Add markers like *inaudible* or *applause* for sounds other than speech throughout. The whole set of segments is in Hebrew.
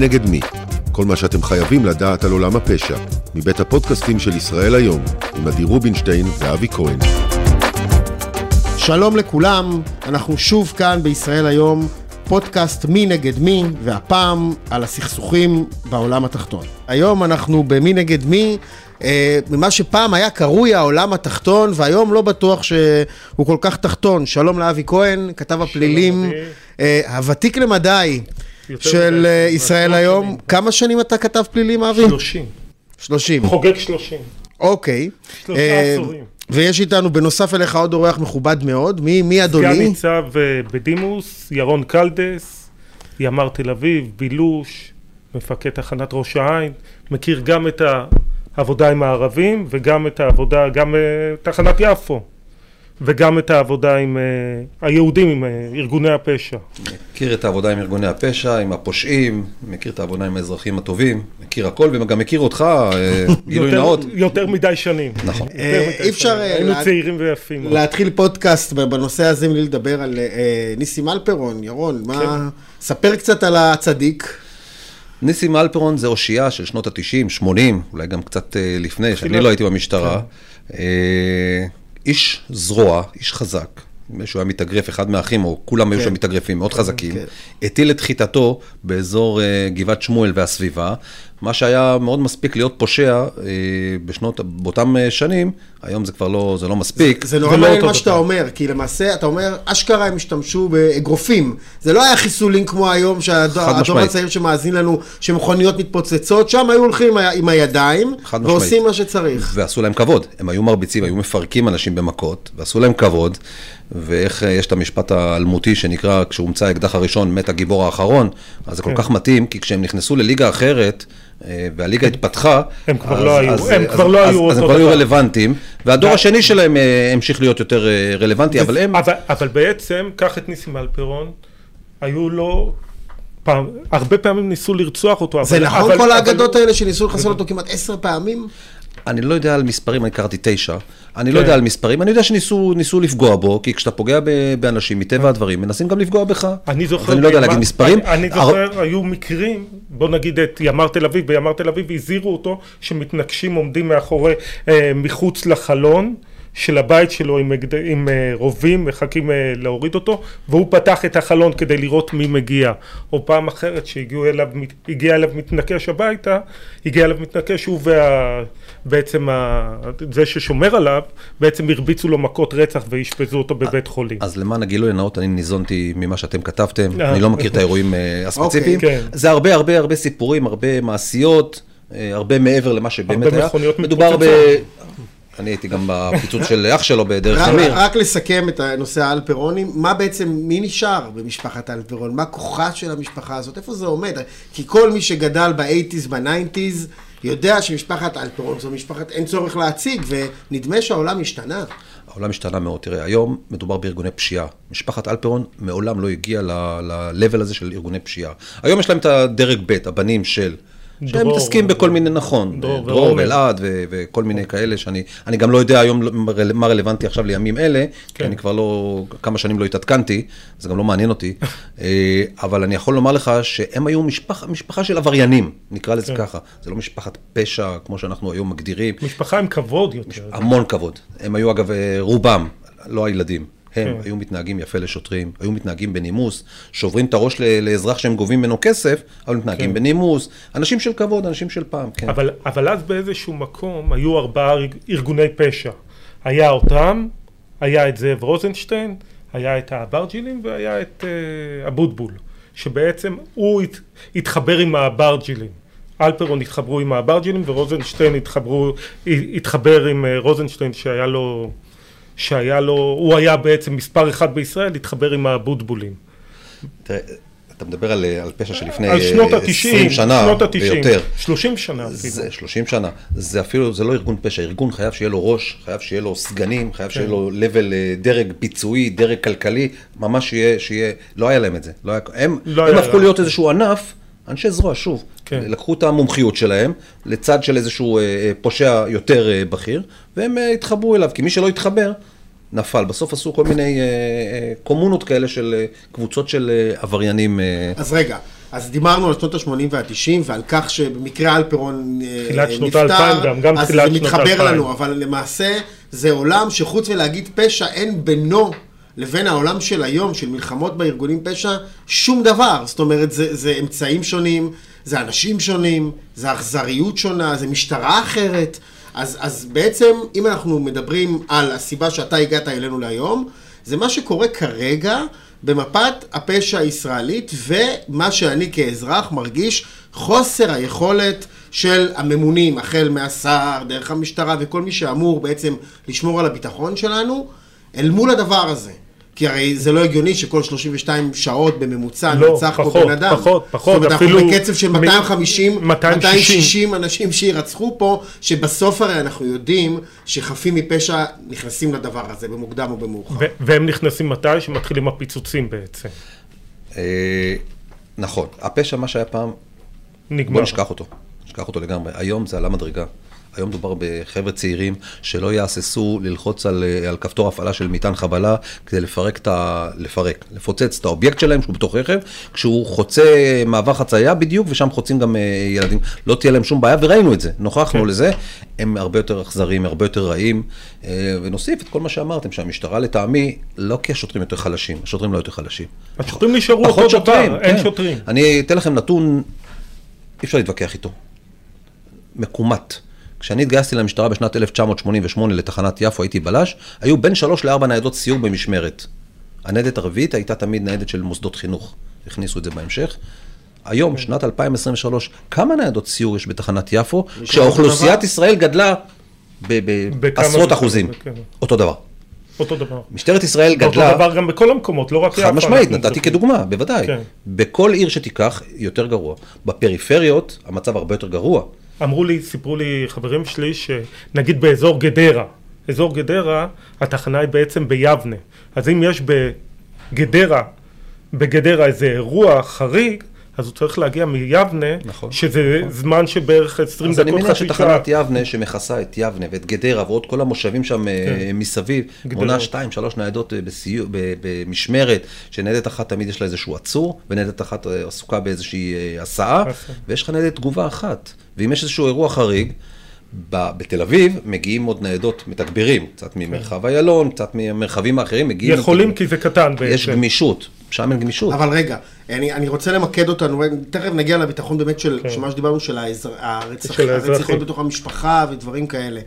נגד מי? כל מה שאתם חייבים לדעת על עולם הפשע, מבית הפודקאסטים של ישראל היום, עם עדי רובינשטיין ואבי כהן. שלום לכולם, אנחנו שוב כאן בישראל היום, פודקאסט מי נגד מי, והפעם על הסכסוכים בעולם התחתון. היום אנחנו במי נגד מי, אה, ממה שפעם היה קרוי העולם התחתון, והיום לא בטוח שהוא כל כך תחתון. שלום לאבי כהן, כתב הפלילים, אה, הוותיק למדי של אה, ישראל היום. כמה שנים אתה כתב פלילים, אבי? שלושים. שלושים. חוגג שלושים. אוקיי. שלושה אה, עשורים. ויש איתנו בנוסף אליך עוד אורח מכובד מאוד, מי, מי סגן אדוני? ניצב אה, בדימוס, ירון קלדס, ימ"ר תל אביב, בילוש, מפקד תחנת ראש העין, מכיר גם את העבודה עם הערבים וגם את העבודה, גם תחנת יפו, וגם את העבודה עם אה, היהודים, עם אה, ארגוני הפשע. מכיר את העבודה עם ארגוני הפשע, עם הפושעים, מכיר את העבודה עם האזרחים הטובים, מכיר הכל, וגם מכיר אותך, אה, *laughs* גילוי יותר- נאות. יותר מדי שנים. נכון. אי אפשר, היינו לה- צעירים ויפים. להתחיל פודקאסט בנושא הזה בלי לדבר על ניסים אלפרון, ירון, מה... כן. ספר קצת על הצדיק. ניסים אלפרון זה אושייה של שנות ה-90, 80, אולי גם קצת לפני, שאני. לא הייתי במשטרה. איש זרוע, איש חזק. שהוא היה מתאגרף, אחד מהאחים, או כולם היו כן. שם מתאגרפים, מאוד חזקים. כן. הטיל את חיטתו באזור אה, גבעת שמואל והסביבה, מה שהיה מאוד מספיק להיות פושע אה, בשנות, באותם אה, שנים, היום זה כבר לא, זה לא מספיק. זה נורא ולא מעניין מה שאתה. אומר, כי למעשה, אתה אומר, אשכרה הם השתמשו באגרופים. זה לא היה חיסולים כמו היום, שהדור. הצעיר שמאזין לנו, שמכוניות מתפוצצות, שם היו הולכים עם הידיים. ועושים מה שצריך. ועשו להם כבוד. הם היו מרביצים, היו מפרקים אנשים במכות, ועשו להם כבוד. ואיך אה, יש את המשפט האלמותי שנקרא, כשהומצא האקדח הראשון, מת הגיבור האחרון, אז זה כל כן. כך מתאים, כי כשהם נכנסו לליגה אחרת, והליגה התפתחה, הם כבר אז- לא היו- אז- הם אז- כבר לא אז- היו אז הם כבר היו. רלוונטיים, והדור השני שלהם אה, המשיך להיות יותר אה, רלוונטי, אבל הם... אבל, אבל בעצם, קח את ניסים אלפרון, היו לו, פעם, הרבה פעמים ניסו לרצוח אותו. זה אבל, נכון אבל, כל אבל- האגדות האלה שניסו לחסל אותו כמעט עשר פעמים? אני לא יודע על מספרים, אני קראתי תשע. אני לא כן. יודע על מספרים, אני יודע שניסו ניסו לפגוע בו, כי כשאתה פוגע ב- באנשים, מטבע הדברים, מנסים גם לפגוע בך. אני אז זוכר, אני לא יודע בימ"ר- להגיד מספרים. אני, אני הר- זוכר, היו מקרים, בוא נגיד את ימ"ר תל אביב, בימ"ר תל אביב הזהירו אותו שמתנגשים עומדים מאחורי, אה, מחוץ לחלון של הבית שלו עם, עם אה, רובים, מחכים אה, להוריד אותו, והוא פתח את החלון כדי לראות מי מגיע. או פעם אחרת שהגיע אליו, אליו מתנקש הביתה, הגיע אליו מתנקש, הוא וה... בעצם ה... זה ששומר עליו, בעצם הרביצו לו מכות רצח ואשפזו אותו בבית חולים. אז למען הגילוי הנאות, אני ניזונתי ממה שאתם כתבתם, אה. אני לא מכיר את האירועים אה, הספציפיים. אוקיי, כן. זה הרבה הרבה הרבה סיפורים, הרבה מעשיות, אה, הרבה מעבר למה שבאמת היה. מדובר ב... אני הייתי גם בפיצוץ של אח שלו בדרך אמיר. רק לסכם את הנושא האלפרונים, מה בעצם, מי נשאר במשפחת האלפרון? מה כוחה של המשפחה הזאת? איפה זה עומד? כי כל מי שגדל ב-80's, ב-90's, יודע שמשפחת אלפרון זו משפחת, אין צורך להציג, ונדמה שהעולם השתנה. העולם השתנה מאוד. תראה, היום מדובר בארגוני פשיעה. משפחת אלפרון מעולם לא הגיעה ל-level הזה של ארגוני פשיעה. היום יש להם את הדרג ב', הבנים של... שהם מתעסקים בכל מיני, נכון, דרור. ואלעד ו- וכל מיני כאלה שאני אני גם לא יודע היום מה רל- מה רלוונטי עכשיו לימים אלה, כי כן. אני כבר לא, כמה שנים לא התעדכנתי, זה גם לא מעניין אותי, *laughs* אה, אבל אני יכול לומר לך שהם היו משפחה, משפחה של עבריינים, נקרא לזה ככה. זה לא משפחת פשע כמו שאנחנו היום מגדירים, משפחה עם כבוד יותר. המון כבוד. הם היו אגב, אה, רובם, לא הילדים. הם כן. היו מתנהגים יפה לשוטרים, היו מתנהגים בנימוס, שוברים את הראש לאזרח שהם גובים ממנו כסף, אבל מתנהגים כן. בנימוס. אנשים של כבוד, אנשים של פעם, כן. אבל, אבל אז באיזשהו מקום היו ארבעה ארג- ארגוני פשע. היה אותם, היה את זאב רוזנשטיין, היה את האברג'ילים והיה את אה, אבוטבול, שבעצם הוא הת, התחבר עם האברג'ילים. אלפרון התחברו עם האברג'ילים ורוזנשטיין התחברו, התחבר עם אה, רוזנשטיין שהיה לו, שהיה לו, הוא היה בעצם מספר אחד בישראל, התחבר עם האבוטבולים. תראה, אתה מדבר על, על פשע שלפני על שנות אה, ה-90, 20 שנה שנות ה-90, ויותר. 30 שנה אפילו. זה 30 שנה. זה אפילו, זה לא ארגון פשע, ארגון חייב שיהיה לו ראש, חייב שיהיה לו סגנים, חייב שיהיה לו level, אה, דרג ביצועי, דרג כלכלי, ממש שיהיה, שיהיה, לא היה להם את זה. לא היה, הם, לא הם היה הפכו להם. להיות איזשהו ענף, אנשי זרוע, שוב, כן. לקחו את המומחיות שלהם, לצד של איזשהו אה, אה, פושע יותר אה, בכיר, והם אה, התחברו אליו, כי מי שלא התחבר, נפל. בסוף עשו כל מיני אה, אה, קומונות כאלה של אה, קבוצות של אה, עבריינים. אה, אז רגע, אז דיברנו על שנות ה-80 וה-90 ועל כך שבמקרה אלפרון אה, תחילת שנות נפטר, האלפיים גם, גם אז תחילת זה שנות מתחבר האלפיים. לנו, אבל למעשה זה עולם שחוץ מלהגיד פשע, אין בינו לבין העולם של היום, של מלחמות בארגונים פשע, שום דבר. זאת אומרת, זה, זה אמצעים שונים, זה אנשים שונים, זה אכזריות שונה, זה משטרה אחרת. אז, אז בעצם, אם אנחנו מדברים על הסיבה שאתה הגעת אלינו להיום, זה מה שקורה כרגע במפת הפשע הישראלית, ומה שאני כאזרח מרגיש חוסר היכולת של הממונים, החל מהשר, דרך המשטרה וכל מי שאמור בעצם לשמור על הביטחון שלנו, אל מול הדבר הזה. כי הרי זה לא הגיוני שכל 32 שעות בממוצע לא, נרצח פה פחות, בן אדם. פחות, פחות, זאת אומרת, אפילו אנחנו בקצב של מ- 250, 260. 260 אנשים שירצחו פה, שבסוף הרי אנחנו יודעים שחפים מפשע נכנסים לדבר הזה, במוקדם או במאוחר. והם נכנסים מתי? שמתחילים הפיצוצים בעצם. אה, נכון, הפשע, מה שהיה פעם, נגמר. בוא נשכח אותו. נשכח אותו לגמרי. היום זה עלה מדרגה. היום מדובר בחבר'ה צעירים שלא יהססו ללחוץ על, אה, על כפתור הפעלה של מטען חבלה כדי לפרק את ה... לפרק, לפוצץ את האובייקט שלהם שהוא בתוך רכב, כשהוא חוצה מעבר חצייה בדיוק, ושם חוצים גם אה, ילדים. לא תהיה להם שום בעיה, וראינו את זה, נוכחנו כן. לזה. הם הרבה יותר אכזריים, הרבה יותר רעים. אה, ונוסיף את כל מה שאמרתם, שהמשטרה לטעמי, לא כי השוטרים יותר חלשים, השוטרים לא יותר חלשים. השוטרים נשארו אותו דבר, אין כן. שוטרים. אני אתן לכם נתון, אי אפשר להתווכח איתו. מקומט. כשאני התגייסתי למשטרה בשנת 1988 לתחנת יפו, הייתי בלש, היו בין שלוש לארבע ניידות סיור במשמרת. הניידת הרביעית הייתה תמיד ניידת של מוסדות חינוך. הכניסו את זה בהמשך. היום, שנת 2023, כמה ניידות סיור יש בתחנת יפו, כשאוכלוסיית? ישראל גדלה בעשרות אחוזים. כן. אותו דבר. אותו דבר. משטרת ישראל אותו גדלה... דבר גם בכל המקומות, לא רק יפו. חד משמעית, נתתי. כדוגמה, בוודאי. כן. בכל עיר שתיקח, יותר גרוע. בפריפריות, המצב הרבה יותר גרוע. אמרו לי, סיפרו לי חברים שלי, שנגיד באזור גדרה, אזור גדרה, התחנה היא בעצם ביבנה. אז אם יש בגדרה, בגדרה איזה אירוע חריג, אז הוא צריך להגיע מיבנה, נכון. שזה זמן שבערך 20 אז אני דקות, מניח חצי שעה. שתחנת יבנה, שמכסה את יבנה ואת גדרה ועוד כל המושבים שם אה, מסביב, גדרות. מונה שתיים, שלוש ניידות אה, בסיוע, במשמרת, שניידת אחת תמיד יש לה איזשהו עצור, וניידת אחת אה, עסוקה באיזושהי הסעה. ויש לך ניידת תגובה אחת. ואם יש איזשהו אירוע חריג, בתל אביב מגיעים עוד ניידות מתגברים, קצת ממרחב איילון, קצת ממרחבים האחרים, מגיעים... יכולים כי זה קטן בעצם. יש גמישות, שם אין גמישות. אבל רגע, אני, אני רוצה למקד אותנו, תכף נגיע לביטחון באמת של, כן. של מה שדיברנו, של האזר, הרצח, של. הרציחות בתוך המשפחה ודברים כאלה.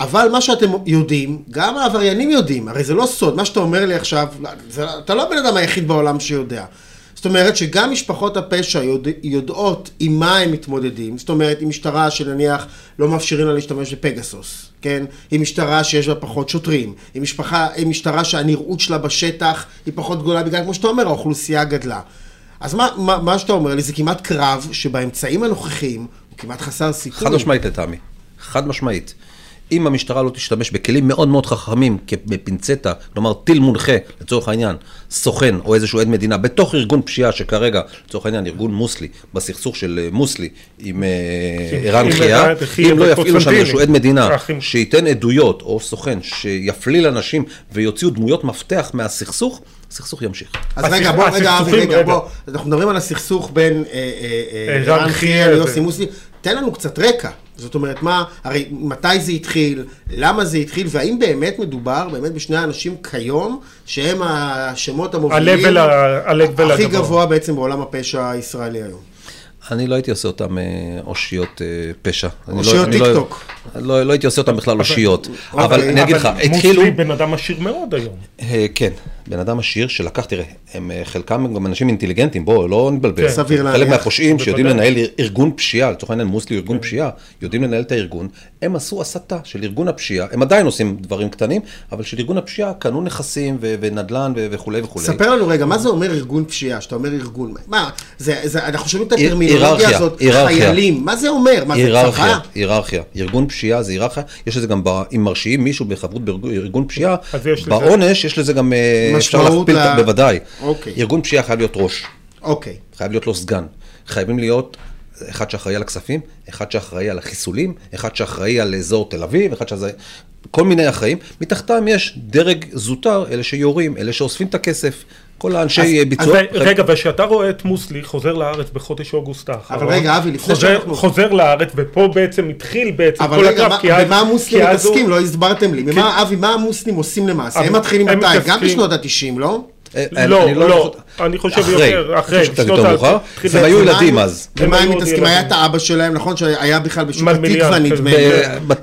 אבל מה שאתם יודעים, גם העבריינים יודעים, הרי זה לא סוד, מה שאתה אומר לי עכשיו, זה, אתה לא הבן אדם היחיד בעולם שיודע. זאת אומרת שגם משפחות הפשע יודע, יודעות עם מה הם מתמודדים, זאת אומרת עם משטרה שנניח לא מאפשרים לה להשתמש בפגסוס, כן? עם משטרה שיש בה פחות שוטרים, עם, משפחה, עם משטרה שהנראות שלה בשטח היא פחות גדולה בגלל, כמו שאתה אומר, האוכלוסייה גדלה. אז מה, מה, מה שאתה אומר לי זה כמעט קרב שבאמצעים הנוכחיים הוא כמעט חסר סיכוי. חד משמעית לטעמי, חד משמעית. אם המשטרה לא תשתמש בכלים מאוד מאוד חכמים, בפינצטה, כלומר טיל מונחה, לצורך העניין, סוכן או איזשהו עד מדינה, בתוך ארגון פשיעה שכרגע, לצורך העניין, ארגון מוסלי, בסכסוך של אה, מוסלי עם אה, ערן חייא, אם לא יפעילו שם. איזשהו עד מדינה. שייתן עדויות, או סוכן, שיפליל אנשים ויוציאו דמויות מפתח מהסכסוך, הסכסוך ימשיך. אז רגע, בוא, רגע, אבי, רגע. בוא, אנחנו מדברים על הסכסוך בין אה, אה, אה, ערן ערן חייא ליוסי מוסלי. תן לנו קצת רקע. זאת אומרת, מה, הרי מתי זה התחיל, למה זה התחיל, והאם באמת מדובר באמת בשני האנשים כיום, שהם השמות המובילים, ה-level הכי הגבוה. גבוה בעצם בעולם הפשע הישראלי היום. אני לא הייתי עושה אותם אה, אושיות אה, פשע. לא- אושיות לא- טיקטוק. לא לא הייתי עושה אותם בכלל אושיות. אוקיי, אבל אני אגיד לך, אבל התחילו... מוסלי בן אדם עשיר מאוד היום. אה, כן, בן אדם עשיר שלקח, תראה, הם אה, חלקם גם אנשים אינטליגנטים, בואו, לא נתבלבל. כן. סביר חלק להניח. מהפושעים שיודעים. לנהל ארגון פשיעה, לצורך העניין מוסלי ארגון פשיעה, יודעים לנהל את הארגון, הם עשו הסתה של ארגון הפשיעה, הם עדיין עושים דברים קטנים, אבל של ארגון הפשיעה קנו נכסים ו- ונדל"ן ו- וכולי וכולי. ספר לנו רגע, מה זה אומר ארגון פשיעה? שאתה אומר ארגון, מה, זה, זה, אנחנו שומעים את הטרמינולוגיה הזאת, היררכיה. חיילים, מה זה אומר? מה זה היררכיה, צבא? היררכיה. ארגון פשיעה זה היררכיה, יש לזה גם, אם מרשיעים מישהו בחברות בארגון פשיעה, אז יש לזה- בעונש יש לזה גם, אה, אפשר משמעות להכפיל, ל- בוודאי. אוקיי. ארגון פשיעה חייב להיות ראש, אוקיי. חייב להיות לו סגן, חייבים להיות אחד שאחראי על הכספים, אחד שאחראי על החיסולים, אחד שאחראי על אזור תל אביב, אחד שאחראי... כל מיני אחראים, מתחתם יש דרג זוטר, אלה שיורים, אלה שאוספים את הכסף, כל האנשי אז- ביצוע. אז רגע, וכשאתה רואה את מוסלי חוזר לארץ בחודש אוגוסט האחרון, אבל רגע, אבי, לפני חוזר- שאנחנו- חוזר לארץ, ופה בעצם התחיל בעצם אבל כל רגע, הקרב, כי אז- במה המוסלמים כי אז הוא- מתעסקים? לא הסברתם לי. במה, אבי, מה המוסלמים עושים למעשה? אבל הם מתחילים מתי? גם בשנות ה-90, לא? אה, לא, אני לא, אני חושב יותר, אחרי, יותר ה- הם היו ילדים אז. ומה הם מתעסקים? היה. את האבא שלהם, נכון? שהיה בכלל בשוק התקווה, כן. נדמה לי.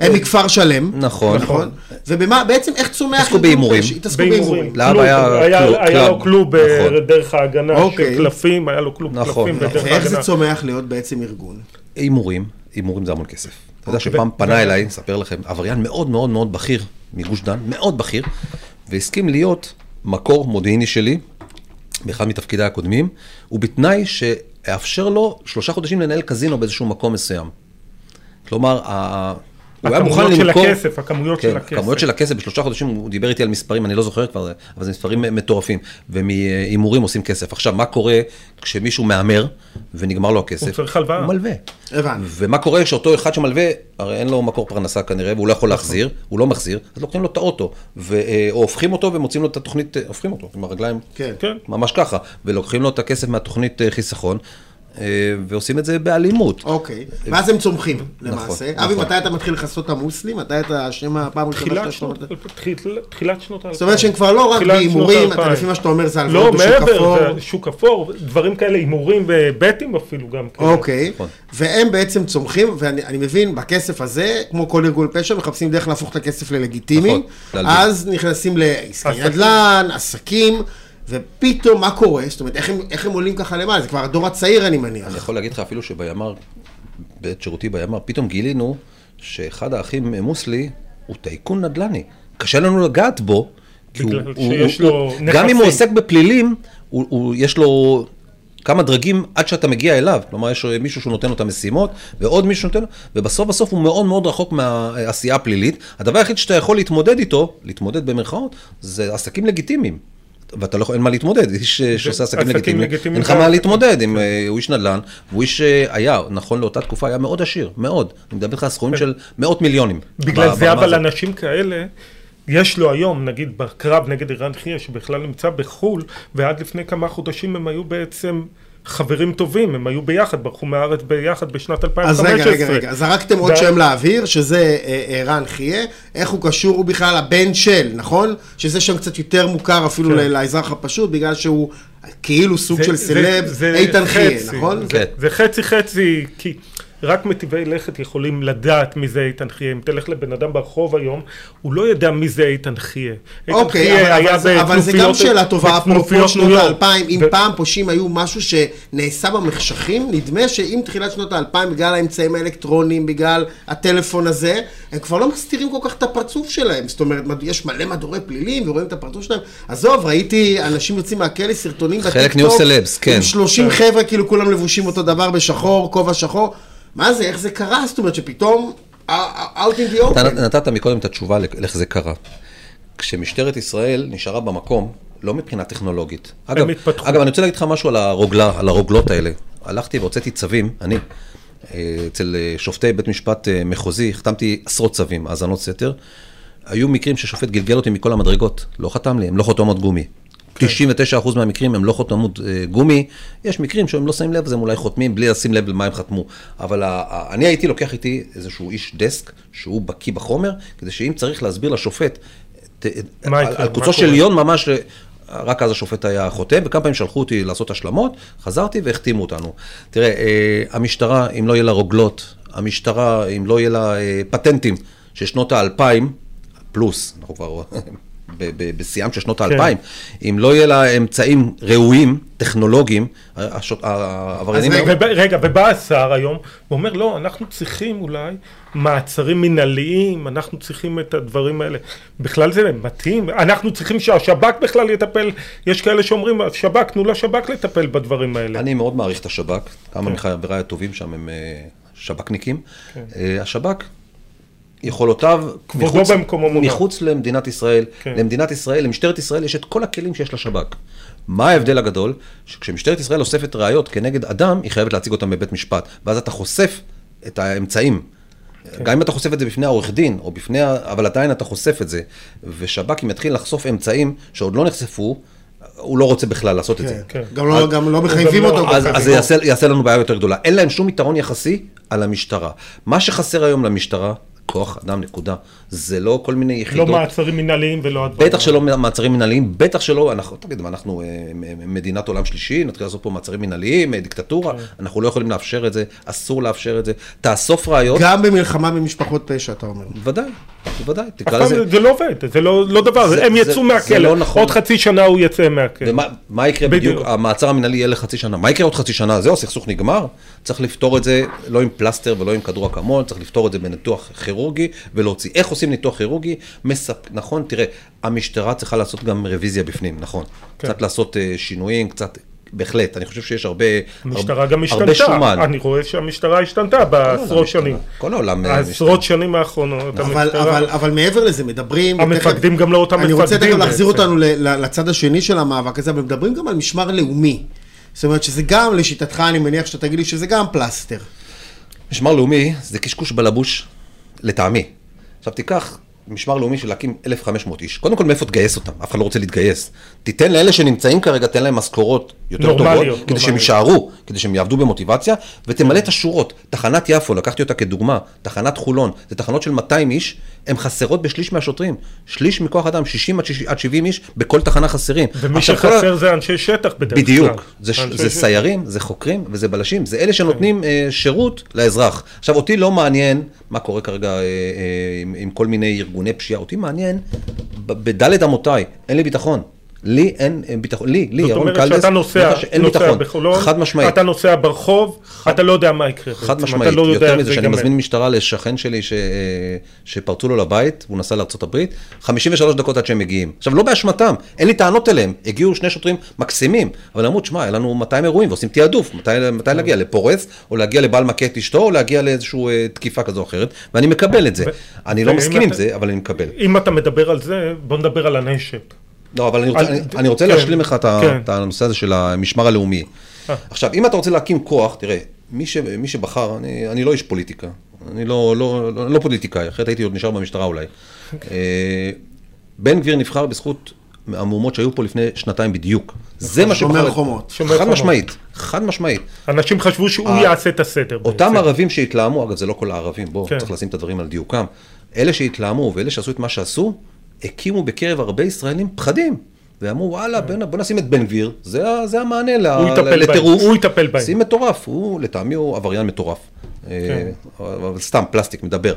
הם מכפר שלם. נכון. נכון. ובמה, בעצם איך צומח... התעסקו בהימורים. התעסקו בהימורים. לאבא היה קלוב, היה לו club. קלוב נכון. בדרך ההגנה אוקיי. של קלפים, היה לו קלוב נכון. קלפים בדרך ואיך זה ההגנה. צומח להיות בעצם ארגון? הימורים, הימורים זה המון כסף. אתה יודע אוקיי. שפעם פנה אליי, אספר לכם, עבריין מאוד מאוד מאוד בכיר מגוש דן, מאוד בכיר, והסכים להיות מקור מודיעיני שלי באחד מתפקידיי הקודמים, ובתנאי שאאפשר לו שלושה חודשים לנהל קזינו באיזשהו מקום מסוים. כלומר, הוא היה מוכן הכמויות של למכור... הכסף, הכמויות של כן, הכסף. הכמויות של הכסף בשלושה חודשים, הוא דיבר איתי על מספרים, אני לא זוכר כבר, אבל זה מספרים מטורפים. ומהימורים עושים כסף. עכשיו, מה קורה כשמישהו מהמר ונגמר לו הכסף? הוא צריך הלוואה. הוא מלווה. הבנתי. ומה קורה שאותו אחד שמלווה, הרי אין לו מקור פרנסה כנראה, והוא לא יכול להחזיר, הוא לא מחזיר, אז לוקחים לו את האוטו, ו- אה, או הופכים אותו ומוצאים לו את התוכנית, אה, הופכים אותו עם הרגליים, כן. כן. ממש ככה, ולוקחים לו את הכסף מהתוכנית אה, חיסכון, ועושים את זה באלימות. אוקיי. ואז הם צומחים, למעשה. נכון. אבי, מתי אתה מתחיל לכסות את המוסלים? מתי אתה השם הפעם הראשונה תחילת שאתה שנות, שומע? תחיל- תחילת שנות האלפיים. זאת אומרת שהם כבר לא רק בהימורים, אתה-. לפי מה שאתה אומר זה לא, הלוואות בשוק מעבר, אפור. זה שוק אפור, דברים כאלה, הימורים ובטים אפילו גם. אוקיי, נכון. והם בעצם צומחים, ואני אני מבין, בכסף הזה, כמו כל ארגון פשע, מחפשים דרך להפוך את הכסף ללגיטימי, נכון. אז נכנסים לעסקי. נדל"ן, עסקים, ופתאום מה קורה? זאת אומרת, איך הם, איך הם עולים ככה למעלה? זה כבר הדור הצעיר, אני מניח. אני יכול להגיד לך אפילו שבימ"ר, בעת שירותי בימ"ר, פתאום גילינו שאחד האחים מוסלי הוא טייקון נדל"ני. קשה לנו לגעת בו, כי הוא, בגלל הוא, שיש הוא, לו הוא, נכסים. גם אם הוא עוסק בפלילים, הוא, הוא, יש לו כמה דרגים עד שאתה מגיע אליו. כלומר, יש מישהו שהוא נותן לו את המשימות, ועוד מישהו שנותן לו, ובסוף בסוף הוא מאוד מאוד רחוק מהעשייה הפלילית. הדבר היחיד שאתה יכול להתמודד איתו, להתמודד במרכאות, זה עסקים לגיטימיים. ואתה לא יכול, אין מה להתמודד, איש אה, שעושה עסקים לגיטימיים, אין לך מה. להתמודד, עם, אה, הוא איש נדל"ן, והוא איש אה, היה, נכון לאותה תקופה, היה מאוד עשיר, מאוד. אני מדבר איתך על סכומים של מאות מיליונים. בגלל זה, אבל. אנשים כאלה, יש לו היום, נגיד בקרב נגד איראן חייה, שבכלל נמצא בחו"ל, ועד לפני כמה חודשים הם היו בעצם חברים טובים, הם היו ביחד, ברחו מהארץ ביחד בשנת 2015. אז רגע, רגע, רגע, זרקתם עוד שם לאוויר, שזה אה, ערן חייה, איך הוא קשור, הוא בכלל הבן של, נכון? שזה שם קצת יותר מוכר אפילו כן. לאזרח הפשוט, בגלל שהוא כאילו סוג זה- של סלב, איתן חצי. נכון? זה-. זה חצי חצי, כי רק מטבעי לכת יכולים לדעת מי זה איתן חייה. אם תלך לבן אדם ברחוב היום, הוא לא יודע מי זה איתן חייה. איתן אוקיי, אבל, אבל, זה, אבל זה גם שאלה טובה, אפרופו שנות ניו. האלפיים, אם ו- פעם פושעים היו משהו שנעשה במחשכים, נדמה שעם תחילת שנות האלפיים, בגלל האמצעים האלקטרוניים, בגלל הטלפון הזה, הם כבר לא מסתירים כל כך את הפרצוף שלהם. זאת אומרת, יש מלא מדורי פלילים ורואים את הפרצוף שלהם. עזוב, ראיתי אנשים יוצאים מהכלא, סרטונים חלק נהיו סלבס, כן. עם 30 חבר'ה, כאילו כולם לבושים אותו דבר בשחור, כובע שחור. מה זה, איך זה קרה? זאת אומרת שפתאום, out in the אתה open. נתת מקודם את התשובה לאיך זה קרה. כשמשטרת ישראל נשארה במקום, לא מבחינה טכנולוגית. אגב, התפתחו. אגב, אני רוצה להגיד לך משהו על הרוגלה, על הרוגלות האלה. הלכתי והוצאתי צווים, אני, אה, אצל אה, שופטי בית משפט אה, מחוזי, החתמתי עשרות צווים, האזנות סתר. היו מקרים ששופט גלגל אותי מכל המדרגות, לא חתם לי, הם לא חותמות גומי. 99% מהמקרים הם לא חותמות אה, גומי, יש מקרים שהם לא שמים לב, אז הם אולי חותמים בלי לשים לב למה הם חתמו. אבל ה- ה- אני הייתי לוקח איתי איזשהו איש דסק, שהוא בקיא בחומר, כדי שאם צריך להסביר לשופט, ת- מה על? על קוצו של? עליון ממש, אה, רק אז השופט היה חותם, וכמה פעמים שלחו אותי לעשות השלמות, חזרתי והחתימו אותנו. תראה, אה, המשטרה, אם לא יהיה לה רוגלות, המשטרה, אם לא יהיה לה אה, פטנטים של שנות האלפיים, פלוס, אנחנו כבר בשיאם של שנות האלפיים, אם לא יהיה לה אמצעים ראויים, טכנולוגיים, העבריינים... רגע, רגע, ובא השר היום, ואומר, לא, אנחנו צריכים אולי מעצרים מנהליים, אנחנו צריכים את הדברים האלה. בכלל זה מתאים, אנחנו צריכים שהשב"כ בכלל יטפל, יש כאלה שאומרים, השב"כ, תנו לשב"כ לטפל בדברים האלה. אני מאוד מעריך את השב"כ, כמה מחבריי הטובים שם הם אה, שב"כניקים. אה, השב"כ, יכולותיו כבודו מחוץ. מחוץ למדינת ישראל. כן. למדינת ישראל, למשטרת ישראל יש את כל הכלים שיש לשב"כ. מה ההבדל הגדול? שכשמשטרת ישראל אוספת ראיות כנגד אדם, היא חייבת להציג אותם בבית משפט. ואז אתה חושף את האמצעים גם אם אתה חושף את זה בפני העורך דין, או בפני, אבל עדיין אתה חושף את זה, ושב"כ אם יתחיל לחשוף אמצעים שעוד לא נחשפו, הוא לא רוצה בכלל לעשות את זה. כן. גם לא- גם לא מחייבים גם לא- אותו. אז, ככה, אז זה לא. יעשה, יעשה לנו בעיה יותר גדולה. אין להם שום יתרון יחסי על המשטרה. מה שחסר היום למשטרה, כוח אדם, נקודה. זה לא כל מיני לא יחידות. מעצרים מנהליים ולא הדברים. בטח שלא מעצרים מנהליים, בטח שלא, אנחנו, תגיד, מה, אנחנו אה, מדינת עולם שלישי, נתחיל לעשות פה מעצרים מנהליים, אה, דיקטטורה, כן. אנחנו לא יכולים לאפשר את זה, אסור לאפשר את זה. תאסוף ראיות, גם במלחמה במשפחות פשע, אתה אומר. בוודאי, בוודאי, תקרא לזה. זה לא עובד, זה לא לא דבר, זה- הם זה- יצאו זה מהכלא, לא נכון. עוד חצי שנה הוא יצא מהכלא. ומה מה יקרה בדיוק. בדיוק? המעצר המנהלי יהיה לחצי שנה. מה יקרה עוד חצי שנה? זהו, הסכסוך נגמר? צריך לפתור את זה לא עם פלסטר ולא עם כדור אקמול, צריך לפתור את זה בניתוח כירורגי ולהוציא. איך עושים ניתוח כירורגי? מספ... נכון, תראה, המשטרה צריכה לעשות גם רוויזיה בפנים, נכון. כן. קצת לעשות אה, שינויים, קצת... בהחלט, אני חושב שיש הרבה... המשטרה הרבה, גם הרבה השתנתה, שומן. אני רואה שהמשטרה השתנתה בעשרות שנים. כל העולם אה, העשרות שנים האחרונות, אבל, המשטרה- אבל, אבל מעבר לזה, מדברים... המפקדים ותכף- גם לא אותם אני רוצה מפקדים תכף להחזיר. אותנו לצד השני של המאבק הזה, אבל מדברים גם על משמר לאומי. זאת אומרת שזה גם, לשיטתך, אני מניח שאתה תגיד לי שזה גם פלסטר. משמר לאומי זה קשקוש בלבוש, לטעמי. עכשיו תיקח משמר לאומי של להקים 1,500 איש. קודם כל, מאיפה תגייס אותם? אף אחד לא רוצה להתגייס. תיתן לאלה שנמצאים כרגע, תן להם משכורות יותר נורמליות, טובות, כדי שהם נורמליות. יישארו, כדי שהם יעבדו במוטיבציה, ותמלא את השורות. תחנת יפו, לקחתי אותה כדוגמה, תחנת חולון, זה תחנות של 200 איש, הן חסרות בשליש מהשוטרים. שליש מכוח אדם, 60 עד 60 עד 70 איש, בכל תחנה חסרים. ומי עכשיו, כל שחסר זה אנשי שטח בדרך כלל. בדיוק, זה, ש- זה שטח. סיירים, זה חוקרים וזה בלשים, זה אלה שנותנים אה, שירות לאזרח. עכשיו, אותי לא מעניין מה קורה כרגע אה, אה, עם, עם כל מיני ארגוני פשיעה, אותי מעניין, בדלת אמותיי, אין לי ביטחון. לי אין אה, ביטחון, לי, לי, זאת ירון אומרת קלדס, שאתה נוסע, אומר לך שאין נוסע ביטחון, בחולון, חד משמעית. אתה נוסע ברחוב, אתה לא יודע מה יקרה. חד משמעית, לא יותר מזה זה שאני. מזמין משטרה לשכן שלי ש... שפרצו לו לבית, הוא נסע לארה"ב, 53 דקות עד שהם מגיעים. עכשיו, לא באשמתם, אין לי טענות אליהם, הגיעו שני שוטרים מקסימים, אבל אמרו, תשמע, היה לנו 200 אירועים ועושים תעדוף, מתי, מתי להגיע, לפורץ, או להגיע לבעל מכה את אשתו, או להגיע לאיזושהי אה, תקיפה כזו או אחרת, ואני מקבל את זה. אני לא ואם מסכים עם אתה- זה, אבל אני מקבל. אם אתה מדבר על זה, בוא נדבר על הנשק. לא, אבל אני רוצה, על- אני, אני רוצה כן, להשלים לך את, כן. את הנושא הזה של המשמר הלאומי. אה. עכשיו, אם אתה רוצה להקים כוח, תראה, מי, ש, מי שבחר, אני, אני לא איש פוליטיקה, אני לא, לא, לא, לא פוליטיקאי, אחרת הייתי עוד נשאר במשטרה אולי. אה, בן גביר נבחר בזכות המהומות שהיו פה לפני שנתיים בדיוק. זה מה שומר שבחר... חומות. שומר חד חומות. משמעית, חד משמעית. אנשים חשבו שהוא יעשה את הסדר. אותם. ערבים שהתלהמו, אגב, זה לא כל הערבים, בואו, כן. צריך לשים את הדברים על דיוקם. אלה שהתלהמו ואלה שעשו את מה שעשו, הקימו בקרב הרבה ישראלים פחדים. ואמרו, וואלה, בוא, בוא נשים את בן גביר, זה, זה המענה לטירוף. הוא יטפל בהם. שים מטורף, הוא, לטעמי הוא עבריין מטורף. כן. אה, אבל סתם, פלסטיק מדבר,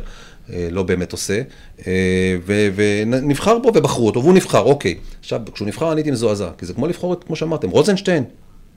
אה, לא באמת עושה. אה, ו- ונבחר בו ובחרו אותו, והוא נבחר, אוקיי. עכשיו, כשהוא נבחר אני הייתי מזועזע, כי זה כמו לבחור את, כמו שאמרתם, רוזנשטיין,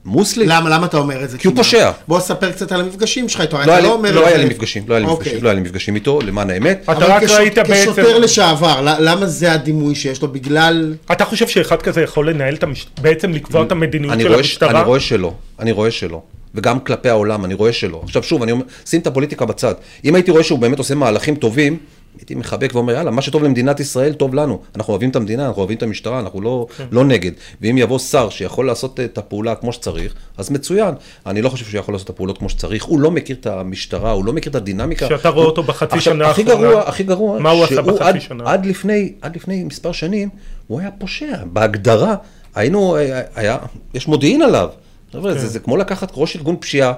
מוסלי. למה, למה אתה אומר את זה? כי הוא? פושע. בוא ספר קצת על המפגשים שלך איתו, לא לא אומר... לא את היה זה- לי מפגשים, לא היה לי אוקיי. מפגשים, לא היה לי מפגשים איתו, למען האמת. אתה רק כשוט- ראית בעצם... כשוטר לשעבר, למה זה הדימוי שיש לו? בגלל... אתה חושב שאחד כזה יכול לנהל את המש... בעצם לקבוע את המדיניות של המשטרה? אני רואה שלא, אני רואה שלא. וגם כלפי העולם, אני רואה שלא. עכשיו שוב, אני אומר, שים את הפוליטיקה בצד. אם הייתי רואה שהוא באמת עושה מהלכים טובים, הייתי מחבק ואומר, יאללה, מה שטוב למדינת ישראל, טוב לנו. אנחנו אוהבים את המדינה, אנחנו אוהבים את המשטרה, אנחנו לא, כן. לא נגד. ואם יבוא שר שיכול לעשות את הפעולה כמו שצריך, אז מצוין. אני לא חושב שהוא יכול לעשות את הפעולות כמו שצריך. הוא לא מכיר את המשטרה, הוא לא מכיר את הדינמיקה. כשאתה רואה אותו בחצי עכשיו, שנה הכי האחרונה, גרוע, הכי גרוע, מה הוא עשה בחצי עד, שנה? עד לפני, עד לפני מספר שנים, הוא היה פושע. בהגדרה, היינו, אה, היה, יש מודיעין עליו. חבר'ה, כן. זה, זה כמו לקחת ראש ארגון פשיעה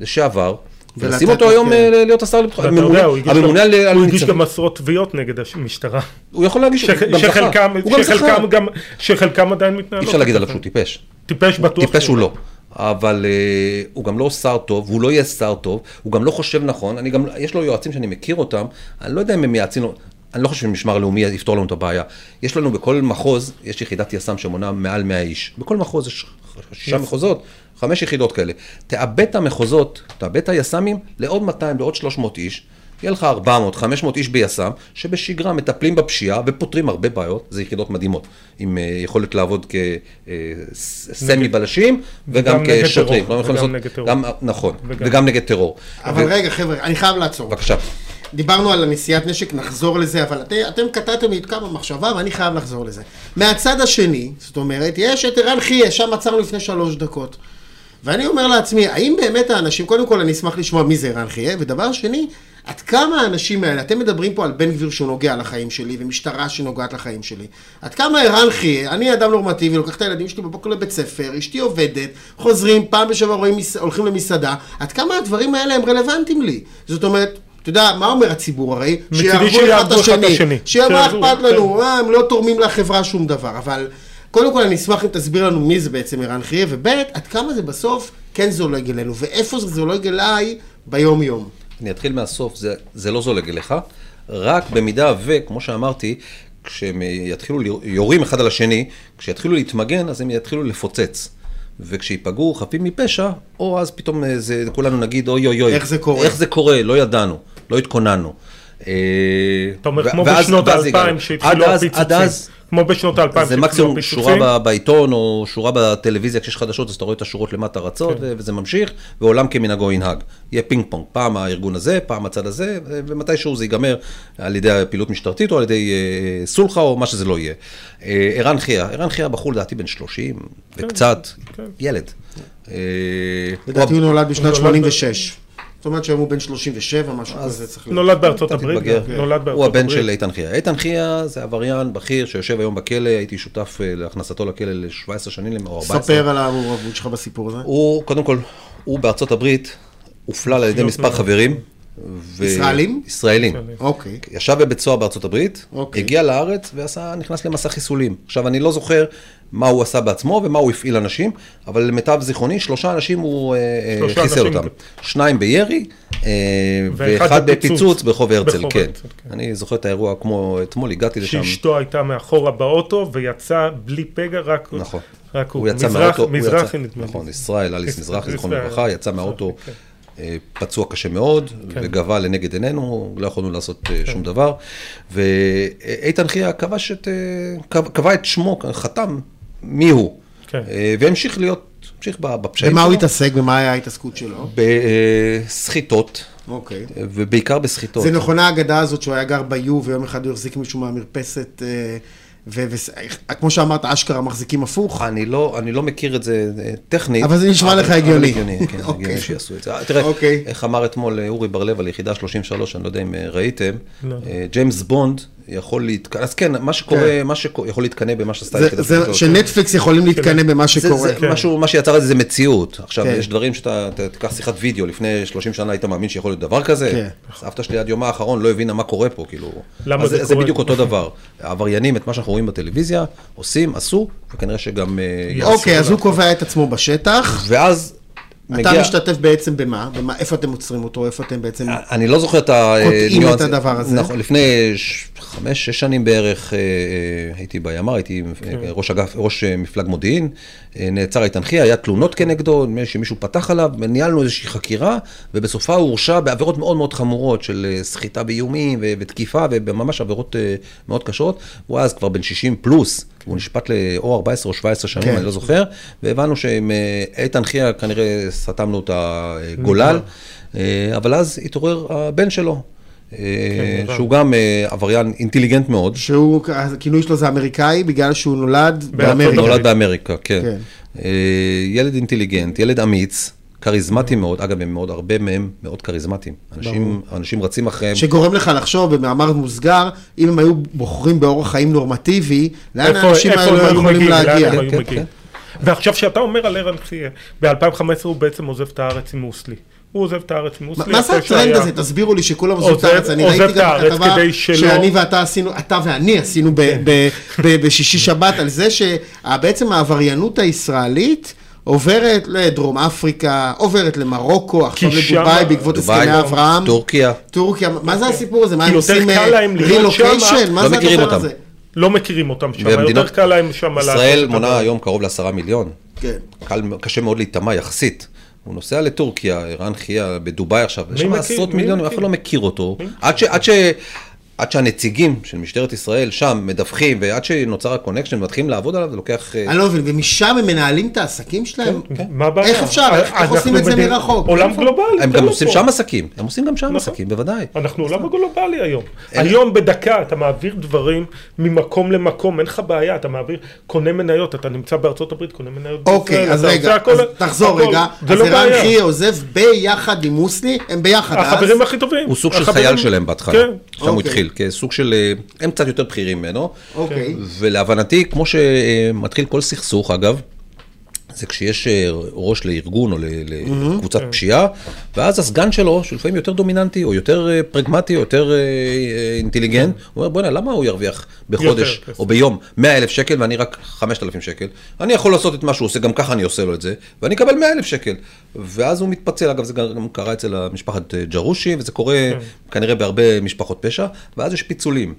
לשעבר, ולשים אותו היום. אה, להיות השר לביטחון, הממונה יודע, הוא הגיש הממונה גם- על על הוא הגיש ניצבים. גם עשרות תביעות נגד המשטרה. הוא יכול להגיש, הוא גם זכה. שחלקם הוא עדיין מתנהלות. אי אפשר להגיד עליו שהוא טיפש. טיפש בטוח. טיפש הוא לא. אבל uh, הוא גם לא שר טוב, והוא לא יהיה שר טוב, הוא גם לא חושב נכון, אני גם, יש לו יועצים שאני מכיר אותם, אני לא יודע אם הם מייעצים לו, אני לא חושב שמשמר לאומי יפתור לנו את הבעיה. יש לנו בכל מחוז, יש יחידת יס"מ שמונה מעל 100 איש. בכל מחוז יש שישה מחוזות, חמש יחידות כאלה. תאבד את המחוזות, תאבד את היס"מים לעוד 200, לעוד 300 איש. יהיה לך 400, 500 איש ביס"מ, שבשגרה מטפלים בפשיעה ופותרים הרבה בעיות, זה יחידות מדהימות, עם אה, יכולת לעבוד כסמי בלשים וגם כשוטרים. טרור, לא יכולים וגם נגד טרור. גם- נכון, וגם- נגד טרור. אבל רגע, חבר'ה, אני חייב לעצור. בבקשה. דיברנו על הנשיאת נשק, נחזור לזה, אבל את, אתם קטעתם לי את קו המחשבה ואני חייב לחזור לזה. מהצד השני, זאת אומרת, יש את ערן חייה, שם עצרנו לפני שלוש דקות. ואני אומר לעצמי, האם באמת האנשים, קודם כל אני אשמח לשמוע מי זה ערן חייה, ודבר שני, עד כמה האנשים האלה, אתם מדברים פה על בן גביר שהוא נוגע לחיים שלי, ומשטרה שנוגעת לחיים שלי. עד כמה ערן חי, אני אדם נורמטיבי, לוקח את הילדים שלי בבוקר לבית ספר, אשתי עובדת, חוזרים, פעם בשבוע רואים, הולכים למסעדה, עד כמה הדברים האלה הם רלוונטיים לי. זאת אומרת... אתה יודע, מה אומר הציבור הרי? מצידי שיהרגו אחד את אחד את השני. מה שיעזרו, אכפת לנו, כן. אה, הם לא תורמים לחברה שום דבר. אבל קודם כל אני אשמח אם תסביר לנו מי זה בעצם ערן חייה, וב' עד כמה זה בסוף כן זולג אלינו, ואיפה זה זולג אליי ביום-יום. אני אתחיל מהסוף, זה, זה לא זולג אליך, רק במידה ו, כמו שאמרתי, כשהם יתחילו, ל- יורים אחד על השני, כשיתחילו להתמגן, אז הם יתחילו לפוצץ. וכשיפגעו חפים מפשע, או אז פתאום אה, זה, כולנו נגיד, אוי אוי אוי. איך זה קורה? איך זה קורה? לא ידענו, לא התכוננו. אה, אתה אומר, כמו בשנות האלפיים. שהתחילו הפיצוצים. עד אז, כמו בשנות האלפיים זה שהתחילו מקסימום הפיצוצים. שורה ב- בעיתון או שורה בטלוויזיה כשיש חדשות אז אתה רואה את השורות למטה רצות כן. וזה ממשיך ועולם כמנהגו ינהג. יהיה פינג פונג, פעם הארגון הזה, פעם הצד הזה ומתישהו זה ייגמר על ידי פעילות משטרתית או על ידי אה, סולחה או מה שזה לא יהיה. אה, ערן חייא, ערן חייא בחור לדעתי בן 30 וקצת, כן. ילד. אה, לדעתי הוא נולד בשנת נולד ב- 86. זאת אומרת שהיום הוא בן 37, משהו כזה צריך להיות. נולד בארצות הברית. גם, נולד בארצות הוא הבן הברית. של איתן חייא. איתן חייא זה עבריין בכיר שיושב היום בכלא, הייתי שותף אה, להכנסתו לכלא ל-17 שנים או 14. ספר על המעורבות שלך בסיפור הזה. הוא, קודם כל, הוא בארצות הברית הופלל על ידי מספר. חברים. ו... ישראלים? ישראלים. אוקיי. ישב בבית סוהר בארצות הברית, אוקיי. הגיע לארץ ועשה, נכנס למסע חיסולים. עכשיו, אני לא זוכר מה הוא עשה בעצמו ומה הוא הפעיל אנשים, אבל למיטב זיכרוני, שלושה אנשים הוא אה, אה, שלושה חיסל אנשים. אותם. שניים בירי, אה, ואחד בפיצוץ. ברחוב הרצל, כן. הרצל, כן. אני זוכר את האירוע כמו אתמול, הגעתי לשם. שאשתו הייתה מאחורה באוטו ויצא בלי פגע, רק נכון. רק הוא יצא מזרח- מהאוטו, הוא מזרחי נדמה לי. נכון, ישראל, אליס מזרחי, זיכרונו לברכה, יצא מהאוטו כן. פצוע קשה מאוד, כן. וגבה לנגד עינינו, לא יכולנו לעשות אה, שום דבר. ואיתן חייא כבש את, אה, קבע- קבע את שמו, חתם מי הוא, כן. אה, והמשיך להיות, המשיך ב- בפשעים במה הוא שלו, התעסק? במה היה ההתעסקות שלו? בסחיטות, אוקיי. ובעיקר בסחיטות. זה נכונה האגדה הזאת שהוא היה גר ביו ויום אחד הוא החזיק מישהו מהמרפסת וכמו שאמרת, אשכרה מחזיקים הפוך. אני לא, אני לא מכיר את זה אה, טכנית. אבל זה נשמע לך אבל הגיוני. הגיוני, כן, *laughs* אוקיי. הגיוני שיעשו את זה. אה, תראה, אוקיי. איך אמר אתמול אה, אורי בר-לב על יחידה 33, אני לא יודע אם ראיתם, לא. ג'יימס בונד יכול להתקנא, אז כן, מה שקורה, מה שיכול להתקנא במה שעשתה זה- יחידה זה 33. שנטפליקס יכולים להתקנא במה זה, שקורה. זה משהו, מה שיצר את זה זה מציאות. עכשיו, כן. יש דברים שאתה אתה תיקח שיחת וידאו, לפני 30 שנה היית מאמין שיכול להיות דבר כזה? כן. סבתא שלי עד יומה האחרון לא הבינה מה קורה פה, כאילו. למה זה זה, זה קורה? בדיוק אותו *laughs* דבר. העבריינים, את מה שאנחנו רואים בטלוויזיה, עושים, עשו, וכנראה שגם אה, יעשו. אוקיי, אז הוא קובע את עצמו בשטח. ואז אתה מגיע... משתתף בעצם במה? במה? איפה אתם עוצרים אותו? איפה אתם בעצם... אני לא זוכר את קוטעים הניואנס. את הדבר הזה. נכון, לפני חמש, שש שנים בערך אה, אה, הייתי בימ"ר, הייתי כן. אה, ראש אגף, ראש אה, מפלג מודיעין, אה, נעצר איתן חייא, היה תלונות כנגדו, נדמה שמישהו פתח עליו, ניהלנו איזושהי חקירה, ובסופה הוא הורשע בעבירות מאוד מאוד חמורות של אה, סחיטה באיומים ותקיפה, וממש עבירות אה, מאוד קשות. הוא אז כבר בן 60 פלוס, הוא נשפט לאו 14 או 17 שנים, כן. אני לא זוכר, והבנו שעם אה, איתן חייא כנראה סתמנו את הגולל, אה, אבל אז התעורר הבן שלו. אה, הבנתי. שהוא גם עבריין אינטליגנט מאוד, שהוא, הכינוי שלו זה אמריקאי בגלל שהוא נולד באמריקה. נולד באמריקה, כן. כן. ילד אינטליגנט, ילד אמיץ, כריזמטי מאוד, אגב, הם מאוד, הרבה מהם מאוד כריזמטיים. אנשים, אנשים רצים אחריהם. שגורם לך לחשוב במאמר מוסגר, אם הם היו בוחרים באורח חיים נורמטיבי, לאן איפה- האנשים לא היו יכולים להגיע. הם היו כן, מגיעים? ועכשיו, כשאתה אומר על ערן חייה, ב-2015 הוא בעצם עוזב את הארץ עם מוסלי. הוא עוזב את הארץ עם מוסלי. מה זה הטרנד שהיה- הזה? תסבירו לי שכולם עוזבים את הארץ. אני ראיתי גם שלא- שאני ואתה עשינו, אתה ואני עשינו כן. בשישי שבת על זה שבעצם העבריינות הישראלית עוברת לדרום אפריקה, עוברת למרוקו, עכשיו לדובאי בעקבות הסכמי אברהם. טורקיה. טורקיה, מה זה הסיפור הזה? מה הם עושים להיות רילוקיישן? מה לא זה הדבר. הזה? לא מכירים אותם שם, יותר קל להם שם ישראל מונה. היום קרוב לעשרה מיליון. כן. קשה מאוד להיטמע יחסית. הוא נוסע לטורקיה, ערן חייא בדובאי עכשיו, יש שם? עשרות מי מיליונים, אף? אחד לא מכיר אותו. עד ש... עד שהנציגים של משטרת ישראל שם מדווחים, ועד שנוצר ה connection ומתחילים לעבוד עליו, זה לוקח... אה, אני לא מבין, ומשם הם מנהלים את העסקים שלהם? מה הבעיה? איך אפשר? איך- איך עושים את זה מרחוק? עולם? גלובלי. הם גם עושים. שם עסקים, הם עושים גם שם נכון. עסקים, בוודאי. אנחנו עולם הגלובלי היום. היום בדקה אתה מעביר דברים ממקום למקום, אין לך בעיה, אתה מעביר, קונה מניות, אתה נמצא בארצות הברית, קונה מניות אוקיי, אז רגע, תחזור. רגע. זה אז לא ערן בעיה. חייא עוזב ביחד עם מוסלי, הם ביחד אז. החברים הכי טובים. הוא סוג של חייל שלהם בהתחלה, כן. שם הוא אוקיי. התחיל, כסוג של, אה, הם קצת יותר בכירים ממנו, אוקיי. ולהבנתי, כמו שמתחיל כל סכסוך, אגב, זה כשיש אה, ראש לארגון או לקבוצת פשיעה, ואז הסגן שלו, שלפעמים יותר דומיננטי, או יותר אה, פרגמטי, או יותר אה, אינטליגנט, הוא אומר, בוא'נה, למה הוא ירוויח בחודש. או ביום 100 אלף שקל ואני רק 5,000 שקל? אני יכול לעשות את מה שהוא עושה, גם ככה אני עושה לו את זה, ואני אקבל 100 אלף שקל. ואז הוא מתפצל, אגב, זה גם קרה אצל משפחת אה, ג'רושי, וזה קורה כנראה בהרבה משפחות פשע, ואז יש פיצולים.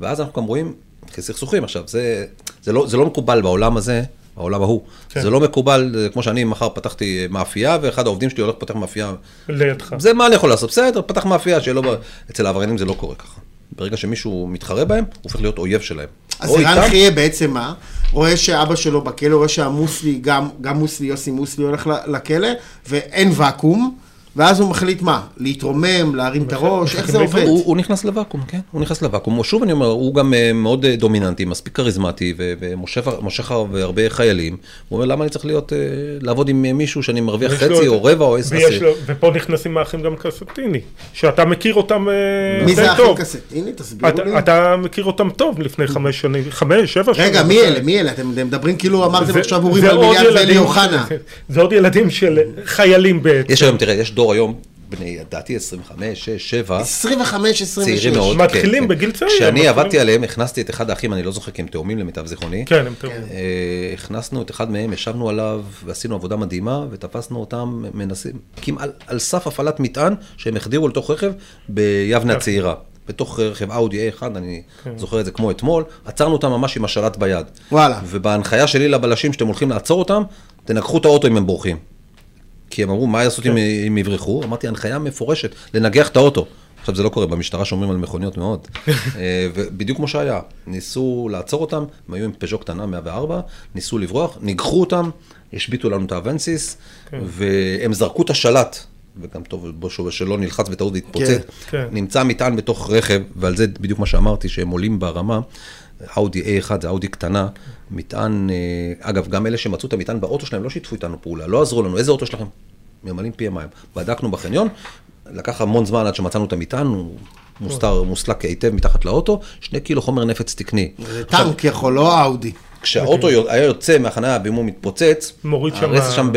ואז אנחנו גם רואים כסכסוכים עכשיו, זה, זה, לא, זה לא מקובל בעולם הזה, בעולם ההוא. כן. זה לא מקובל, זה כמו שאני מחר פתחתי מאפייה, ואחד העובדים שלי הולך לפתח מאפייה. לידך. זה מה אני יכול לעשות? בסדר, פתח מאפייה, שלא... אצל העבריינים זה לא קורה ככה. ברגע שמישהו מתחרה בהם, הוא הופך להיות אויב שלהם. אז ערן איתם, חייה בעצם מה? רואה שאבא שלו בכלא, רואה שהמוסלי, גם, גם מוסלי, יוסי מוסלי הולך ל- לכלא, ואין ואקום, ואז הוא מחליט מה? להתרומם, להרים את הראש, איך זה עובד? הוא, הוא נכנס לוואקום, כן, הוא נכנס לוואקום. שוב אני אומר, הוא גם אה, מאוד אה, דומיננטי, מספיק כריזמטי, ו- ומושך הרבה חיילים. הוא אומר, למה אני צריך להיות, אה, לעבוד עם מישהו שאני מרוויח חצי או רבע או עשר? לו- ופה נכנסים האחים גם קסטיני, שאתה מכיר אותם מי זה האחים טוב. קסטיני? תסבירו לי. אתה, מכיר אותם טוב לפני חמש שנים, חמש, שבע שנים. רגע, מי אלה? מי אלה? אתם מדברים כאילו אמרתם זה- עכשיו אורי מלמיליאן ואלי אוחנה. *laughs* זה עוד ילדים של חיילים בעצם. יש היום, תראה, יש דור היום, בני, לדעתי 25, 6, 7, 25, 26. צעירים מאוד. מתחילים כן, בגיל צעיר, כשאני מתחילים. עבדתי עליהם, הכנסתי את אחד האחים, אני לא זוכר כי הם תאומים למיטב זיכרוני. כן, הם טובים. אה, הכנסנו את אחד מהם, ישבנו עליו ועשינו עבודה מדהימה, ותפסנו אותם מנסים, כמעט על, סף הפעלת מטען, שהם החדירו לתוך רכב ביבנה הצעירה. בתוך רכב אאודי A1, אני זוכר את זה כמו אתמול, עצרנו אותם ממש עם השלט ביד. וואלה. ובהנחיה שלי לבלשים שאתם הולכים לעצור אותם, תנגחו את האוטו אם הם בורחים. כי הם אמרו, מה לעשות אם אם יברחו? אמרתי, הנחיה מפורשת, לנגח את האוטו. עכשיו, זה לא קורה, במשטרה שומרים על מכוניות מאוד. *laughs* אה, ובדיוק כמו שהיה, ניסו לעצור אותם, הם היו עם פז'ו קטנה 104, ניסו לברוח, ניגחו אותם, השביתו לנו את האבנסיס, והם זרקו את השלט, וגם טוב בו שלא נלחץ בטעות והתפוצץ. כן, כן. נמצא מטען בתוך רכב, ועל זה בדיוק מה שאמרתי, שהם עולים ברמה. אאודי A1 זה אאודי קטנה, מטען, אה, אגב, גם אלה שמצאו את המטען באוטו שלהם לא שיתפו איתנו פעולה, לא עזרו לנו, איזה אוטו שלכם? ממלאים פי מים. בדקנו בחניון, לקח המון זמן עד שמצאנו את המטען, הוא מוסתר, מוסלק היטב מתחת לאוטו, שני קילו חומר נפץ תקני. זה טנק יכול, לא אאודי. כשהאוטו יו- היה יוצא מהחניה ואם הוא מתפוצץ, מוריד שם הרס שם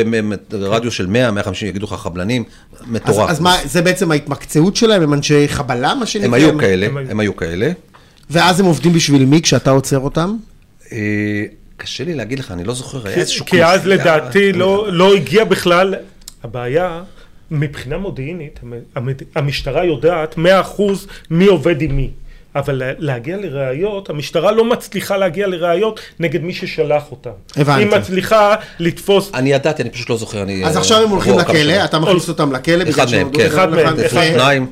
ברדיוס של 100-150, יגידו לך חבלנים, מטורף. אז מה, זה בעצם ההתמקצעות שלהם? הם אנשי חבלה, מה שנקרא? הם היו כאלה, הם היו כאלה. ואז הם עובדים בשביל מי כשאתה עוצר אותם? אה, קשה לי להגיד לך, אני לא זוכר, היה איזשהו כי אז. לדעתי לא לא הגיע בכלל, הבעיה, מבחינה מודיעינית, המשטרה יודעת 100% מי עובד עם מי. אבל לה- להגיע לראיות, המשטרה לא מצליחה להגיע לראיות נגד מי ששלח אותם. הבנתי. היא מצליחה לתפוס... אני ידעתי, אני פשוט לא זוכר, אני... אז אה, עכשיו הם הולכים לכלא. אתה מכניס אותם לכלא בגלל אחד שהם מהם, כן. אחד מהם, אחד אחד שניים,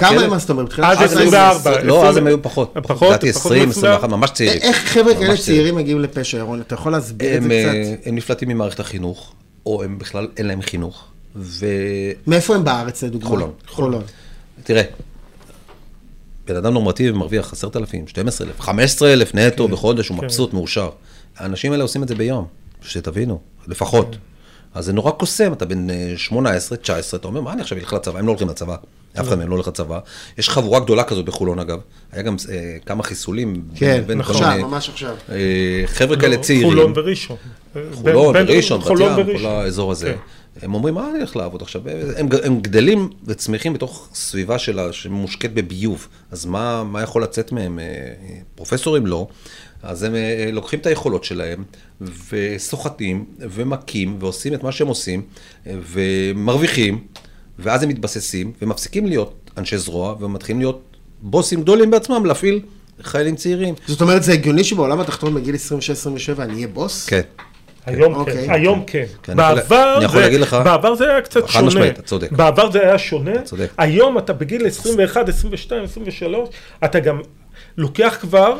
כמה לכלא. הם אז אתה אומר? עשרה, 24. לא, אז הם 20, היו פחות. פחות, לדעתי פחות 20, מ- 21, ממש צעירים. איך חבר'ה כאלה צעירים מגיעים לפשע, ירון? אתה יכול להסביר את הם, זה אה, קצת? הם נפלטים ממערכת החינוך, או הם בכלל אין להם חינוך. ותראה, מאיפה הם בארץ לדוגמה? חולון. חולון. בן אדם נורמטיבי מרוויח 10,000, 12,000, 15,000 נטו בחודש, כן. הוא מבסוט, מאושר. האנשים האלה עושים את זה ביום, שתבינו, לפחות. אז זה נורא קוסם, אתה בן אה, 18, 19, אתה אומר, מה אני עכשיו אלך לצבא? הם לא הולכים לצבא, אף אחד מהם לא הולך לצבא. יש חבורה גדולה כזאת בחולון אגב, היה גם אה, כמה חיסולים. כן, בין כל עכשיו, ממש עכשיו. אה, חבר'ה כאלה צעירים. חולון וראשון. חולון, וראשון, בת חולון ים, וראשון. כל האזור הזה. הם אומרים, מה אני הולך לעבוד עכשיו? הם, הם גדלים וצמיחים בתוך סביבה שלה, שמושקית בביוב. אז מה, מה יכול לצאת מהם? אה, פרופסורים לא. אז הם אה, לוקחים את היכולות שלהם, וסוחטים, ומכים, ועושים את מה שהם עושים, אה, ומרוויחים, ואז הם מתבססים, ומפסיקים להיות אנשי זרוע, ומתחילים להיות בוסים גדולים בעצמם, להפעיל חיילים צעירים. זאת אומרת, זה הגיוני שבעולם התחתון בגיל 26-27 אני אהיה בוס? כן. היום אוקיי. כן, היום כן. כן, אני יכול- בעבר זה- היה קצת חד שונה. משמעית, אתה צודק. בעבר זה היה שונה. צודק. היום אתה בגיל 21, 22, 23, אתה גם לוקח כבר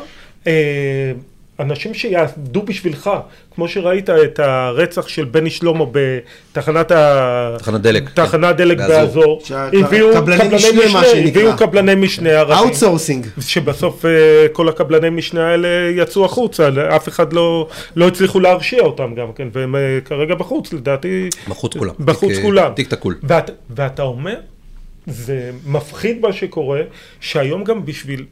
אה, אנשים שיעבדו בשבילך, כמו שראית את הרצח של בני שלמה בתחנת ה... תחנת דלק, תחנת כן, דלק באזור. הביאו קבלני משנה. הביאו קבלני משנה ערבים. outsourcing. שבסוף אה, כל הקבלני משנה האלה יצאו החוצה, אף אחד לא, לא הצליחו להרשיע אותם גם כן, והם אה, כרגע בחוץ, לדעתי. בחוץ כולם. בחוץ תיק, כולם. תיק תקול. ואת, ואתה אומר, זה מפחיד מה שקורה, שהיום גם בשביל,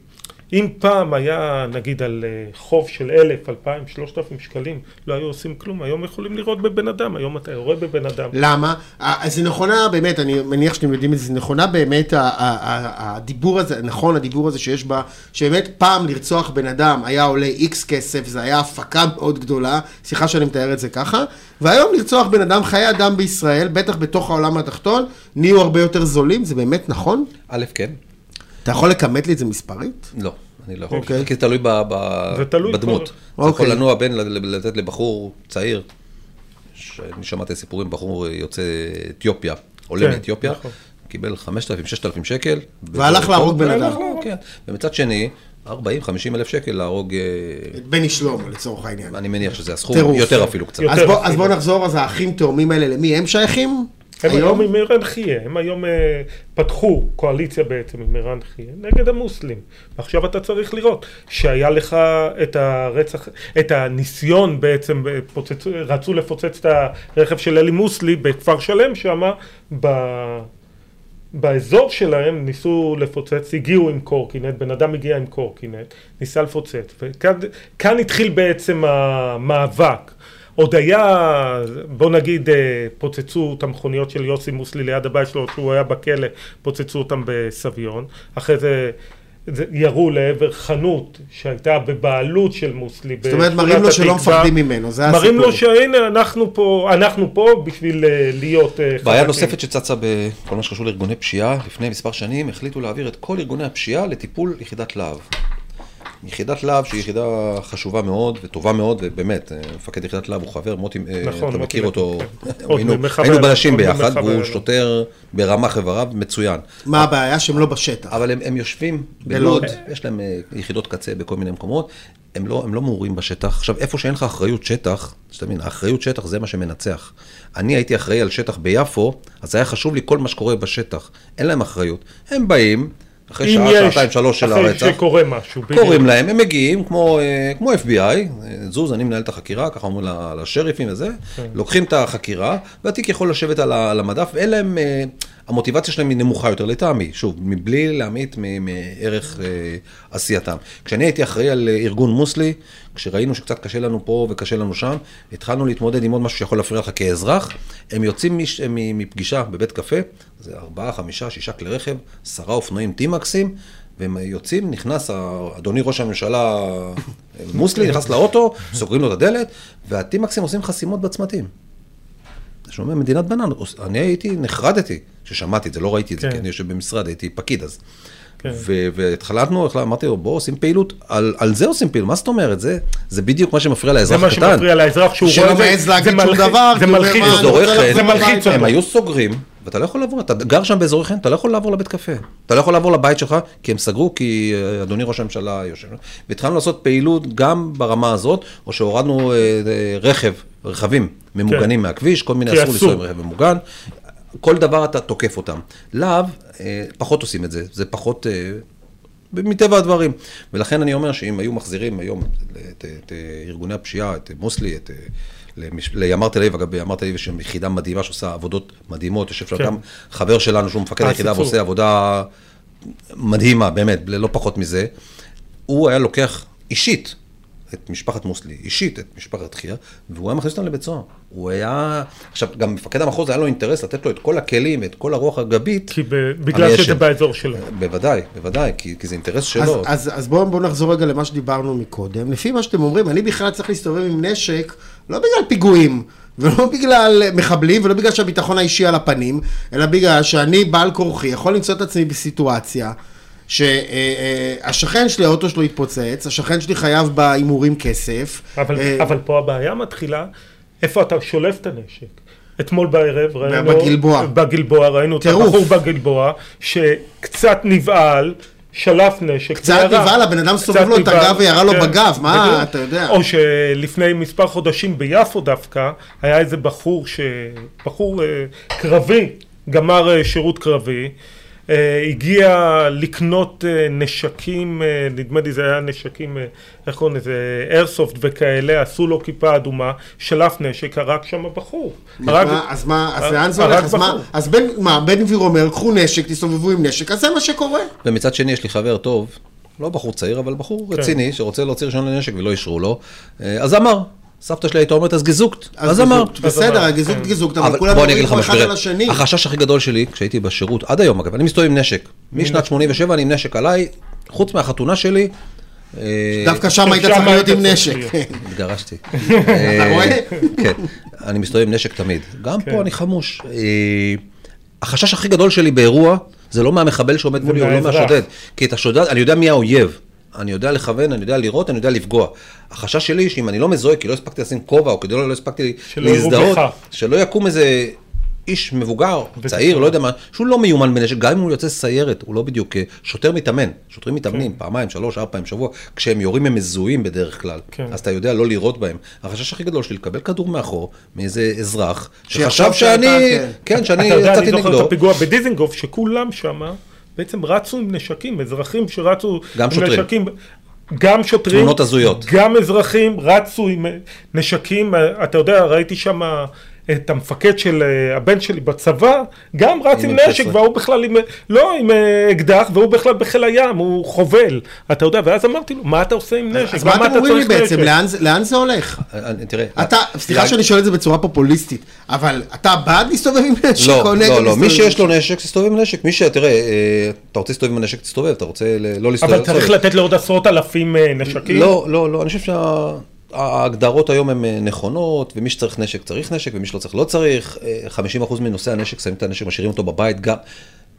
אם פעם היה נגיד על אה, חוב של אלף, אלפיים, שלושת אלפים שקלים, לא היו עושים כלום, היום יכולים לראות בבן אדם, היום אתה יורה בבן אדם. למה? אה, אז זה נכונה באמת, אני מניח שאתם יודעים את זה, זה נכונה באמת הדיבור הזה, נכון הדיבור הזה שיש בה, שבאמת פעם לרצוח בן אדם היה עולה איקס כסף, זה היה הפקה מאוד גדולה, סליחה שאני מתאר את זה ככה, והיום לרצוח בן אדם, חיי אדם בישראל, בטח בתוך העולם התחתון, נהיו הרבה יותר זולים, זה באמת נכון? א', כן. אתה יכול לכמת לי את זה מספרית? לא, אני לא יכול. אוקיי. כי זה תלוי ב- ב- זה תלוי בדמות. כבר. זה יכול אוקיי. לנוע בין לתת לבחור צעיר, שאני שמעתי סיפורים, בחור יוצא אתיופיה, עולה כן, מאתיופיה, נכון. קיבל 5,000, 6,000 שקל. והלך להרוג בן והלך אדם. כן. ומצד שני, 40, 50 אלף שקל להרוג, אה, את בני שלמה לצורך העניין. אני מניח שזה הסכום. יותר אפילו קצת. יותר אז בוא- אפילו. אז בואו נחזור, אז האחים תאומים האלה, למי הם שייכים? הם היום עם ערן חייה, הם היום אה, פתחו קואליציה בעצם עם ערן חייה נגד המוסלמים. ועכשיו אתה צריך לראות שהיה לך את הרצח, את הניסיון בעצם, אה, פוצצ... רצו לפוצץ את הרכב של אלי מוסלי בכפר שלם שמה, ב... באזור שלהם ניסו לפוצץ, הגיעו עם קורקינט, בן אדם הגיע עם קורקינט, ניסה לפוצץ, וכאן כאן התחיל בעצם המאבק. עוד היה, בוא נגיד, אה, פוצצו את המכוניות של יוסי מוסלי ליד הבית שלו, כשהוא היה בכלא, פוצצו אותם בסביון. אחרי זה, זה ירו לעבר חנות שהייתה בבעלות של מוסלי. זאת אומרת, מראים לו שלא מפחדים ממנו, זה מראים לו הסיפור. שהנה, אנחנו פה, אנחנו פה בשביל אה, להיות אה, חזקים. בעיה נוספת שצצה בכל מה שקשור לארגוני פשיעה, לפני מספר שנים החליטו להעביר את כל ארגוני הפשיעה לטיפול יחידת להב. יחידת להב שהיא יחידה חשובה מאוד וטובה מאוד, ובאמת, אה, מפקד יחידת להב הוא חבר, מוטי, אה, נכון, אתה מכיר אותו, כן. היינו- מחבר היינו עוד ביחד, והוא. שוטר ברמה חבריו, מצוין. מה הבעיה? שהם לא בשטח. אבל הם, הם יושבים בלוד. בלוד, יש להם אה, יחידות קצה בכל מיני מקומות, הם לא, הם לא מעורים בשטח. עכשיו, איפה שאין לך אחריות שטח, שאתה מבין, האחריות שטח זה מה שמנצח. אני הייתי אחראי על שטח ביפו, אז היה חשוב לי כל מה שקורה בשטח. אין להם אחריות. הם באים, אחרי שעה, יש, שעתיים, שלוש של הרצח, אחרי שקורה משהו. בדיוק. קוראים להם, הם מגיעים כמו, אה, כמו FBI, אה, זוז, אני מנהל את החקירה, ככה אומרים לשריפים וזה, כן. לוקחים את החקירה, והתיק יכול לשבת על המדף, ואין להם, אה, המוטיבציה שלהם היא נמוכה יותר לטעמי, שוב, מבלי להמעיט מערך אה, עשייתם. כשאני הייתי אחראי על אה, ארגון מוסלי, כשראינו שקצת קשה לנו פה וקשה לנו שם, התחלנו להתמודד עם עוד משהו שיכול להפריע לך כאזרח, הם יוצאים מש- מ- מפגישה בבית קפה, זה ארבעה, חמישה, שישה כלי רכב, עשרה אופנועים טימקסים, והם יוצאים, נכנס אדוני ראש הממשלה מוסלי, נכנס לאוטו, סוגרים לו את הדלת, והטימקסים עושים חסימות בצמתים. שומע, מדינת בננות. אני הייתי, נחרדתי כששמעתי את זה, לא ראיתי את זה, כן. כי אני יושב במשרד, הייתי פקיד אז. כן. ו- והתחלנו, החלט- אמרתי לו, בואו עושים פעילות, על, על זה עושים פעילות, מה זאת אומרת? זה, זה בדיוק מה שמפריע זה לאזרח מה הקטן. שמפריע לאזרח שהוא שלא רואה את זה, מעז להגיד זה שום מלחיץ- דבר, זה מלחיץ מה, אותו, זה מלחיץ הם. היו סוגרים, ואתה לא יכול לעבור, אתה גר שם באזורי חן, אתה לא יכול לעבור לבית קפה. אתה לא יכול לעבור לבית שלך, כי הם סגרו, כי אה, אדוני ראש הממשלה יושב. והתחלנו לעשות פעילות גם ברמה הזאת, או שהורדנו אה, אה, רכב, רכבים ממוגנים מהכביש, כל מיני אסור. לנסוע עם רכב ממוגן. כל דבר אתה תוקף אותם. להב, אה, פחות עושים את זה, זה פחות... אה, מטבע הדברים. ולכן אני אומר שאם היו מחזירים היום את, את, את ארגוני הפשיעה, את מוסלי, את, למש- לימ"ר תל אביב, אגב, בימ"ר תל אביב יש יחידה מדהימה שעושה עבודות מדהימות, יושב שם כן. גם חבר שלנו שהוא מפקד אה, היחידה. ועושה עבודה מדהימה, באמת, לא פחות מזה. הוא היה לוקח אישית את משפחת מוסלי, אישית את משפחת חייא, והוא היה מכניס אותם לבית סוהר. הוא היה... עכשיו, גם מפקד המחוז היה לו אינטרס לתת לו את כל הכלים, את כל הרוח הגבית. כי ב- בגלל. שזה באזור שלו. בוודאי, בוודאי, כי, כי זה אינטרס אז, שלו. אז, אז בואו בוא נחזור רגע למה שדיברנו מקודם. לפי מה שאתם אומרים, אני בכלל צריך להסתובב עם נשק, לא בגלל פיגועים, ולא בגלל מחבלים, ולא בגלל שהביטחון האישי על הפנים, אלא בגלל שאני בעל כורחי יכול למצוא את עצמי בסיטואציה שהשכן שלי, האוטו שלו התפוצץ, השכן שלי חייב בהימורים כסף. אבל, אה, אבל פה הבעיה מתחילה, איפה אתה שולף את הנשק. אתמול בערב ראינו... בגלבוע. בגלבוע, ראינו את. הבחור בגלבוע, שקצת נבהל. שלף נשק, קצת. נבהל, הבן אדם סובב לו את הגב וירה לו כן, בגב, מה, בדיוק. אתה יודע. או שלפני מספר חודשים ביפו דווקא, היה איזה בחור, ש... בחור אה, קרבי, גמר אה, שירות קרבי, הגיע לקנות אה, נשקים, אה, נדמה לי זה היה נשקים, אה, איך קוראים לזה, איירסופט וכאלה, עשו לו כיפה אדומה, שלף נשק, הרג שם בחור. הרג- מה, אז מה, אז לאן זה הולך? אז מה. אז בן, מה, בן גביר אומר, קחו נשק, תסתובבו עם נשק, אז זה מה שקורה. ומצד שני יש לי חבר טוב, לא בחור צעיר, אבל בחור כן. רציני, שרוצה להוציא רישיון לנשק ולא אישרו לו, אה, אז אמר. סבתא שלי הייתה אומרת, אז גזוקט. אז אמר. גזוקט, בסדר, אמר, הגזוקט כן. גזוקט, אבל כולם מדברים פה אחד. על השני. החשש הכי גדול שלי, כשהייתי בשירות, עד היום אגב, אני מסתובב עם נשק. משנת 87 אני עם נשק עליי, חוץ מהחתונה שלי. אה, דווקא שם היית צריך להיות עם נשק. *laughs* התגרשתי. אתה רואה? כן, אני מסתובב עם נשק תמיד. גם כן. פה אני חמוש. אה, החשש הכי גדול שלי באירוע, זה לא מהמחבל שעומד מולי, או לא. מהשודד. כי את השודד, אני יודע מי האויב. אני יודע לכוון, אני יודע לראות, אני יודע לפגוע. החשש שלי, שאם אני לא מזוהה, כי לא הספקתי לשים כובע, או כי לא לא הספקתי שלא להזדהות. שלא יקום איזה איש מבוגר, צעיר, לא יודע מה, שהוא לא מיומן בנשק, גם אם הוא יוצא סיירת, הוא לא בדיוק אה, שוטר מתאמן. שוטרים מתאמנים פעמיים, שלוש, ארבע פעמים בשבוע, כשהם יורים הם מזוהים בדרך כלל. כן. אז אתה יודע לא לירות בהם. החשש הכי גדול שלי לקבל כדור מאחור מאיזה אזרח, שחשב שאני, כן. כן, שאני אתה יודע, יצאתי אני זוכר נגדו. את הפיגוע בדיזינגוף, שכולם שם בעצם רצו עם נשקים, אזרחים שרצו גם עם שוטרים. נשקים. גם שוטרים, תמונות הזויות. גם אזרחים רצו עם נשקים, אתה יודע, ראיתי שם את המפקד של אה, הבן שלי בצבא, גם רץ עם עם M16. נשק, והוא בכלל עם, לא עם אה, אקדח, והוא בכלל בחיל הים, הוא חובל, אתה יודע, ואז אמרתי לו, מה אתה עושה עם נשק? אז מה אתם אתה אומרים לי בעצם, נשק?" לאן זה- לאן זה הולך? אה, אה, תראה, אתה, סליחה שאני שואל את זה בצורה פופוליסטית, אבל אתה בעד להסתובב עם נשק לא, או נגד לא, לא, מי שיש לו נשק? תסתובב עם נשק. מי ש... תראה, אה, אתה רוצה להסתובב עם הנשק, תסתובב, אתה רוצה לא להסתובב, אבל צריך. לתת לעוד עשרות אלפים נשקים. לא, לא, לא, אני חושב שההגדרות היום הן אה, נכונות, ומי שצריך נשק צריך נשק, ומי שלא צריך לא צריך. אה, 50% מנושאי הנשק שמים את הנשק, משאירים אותו בבית גם.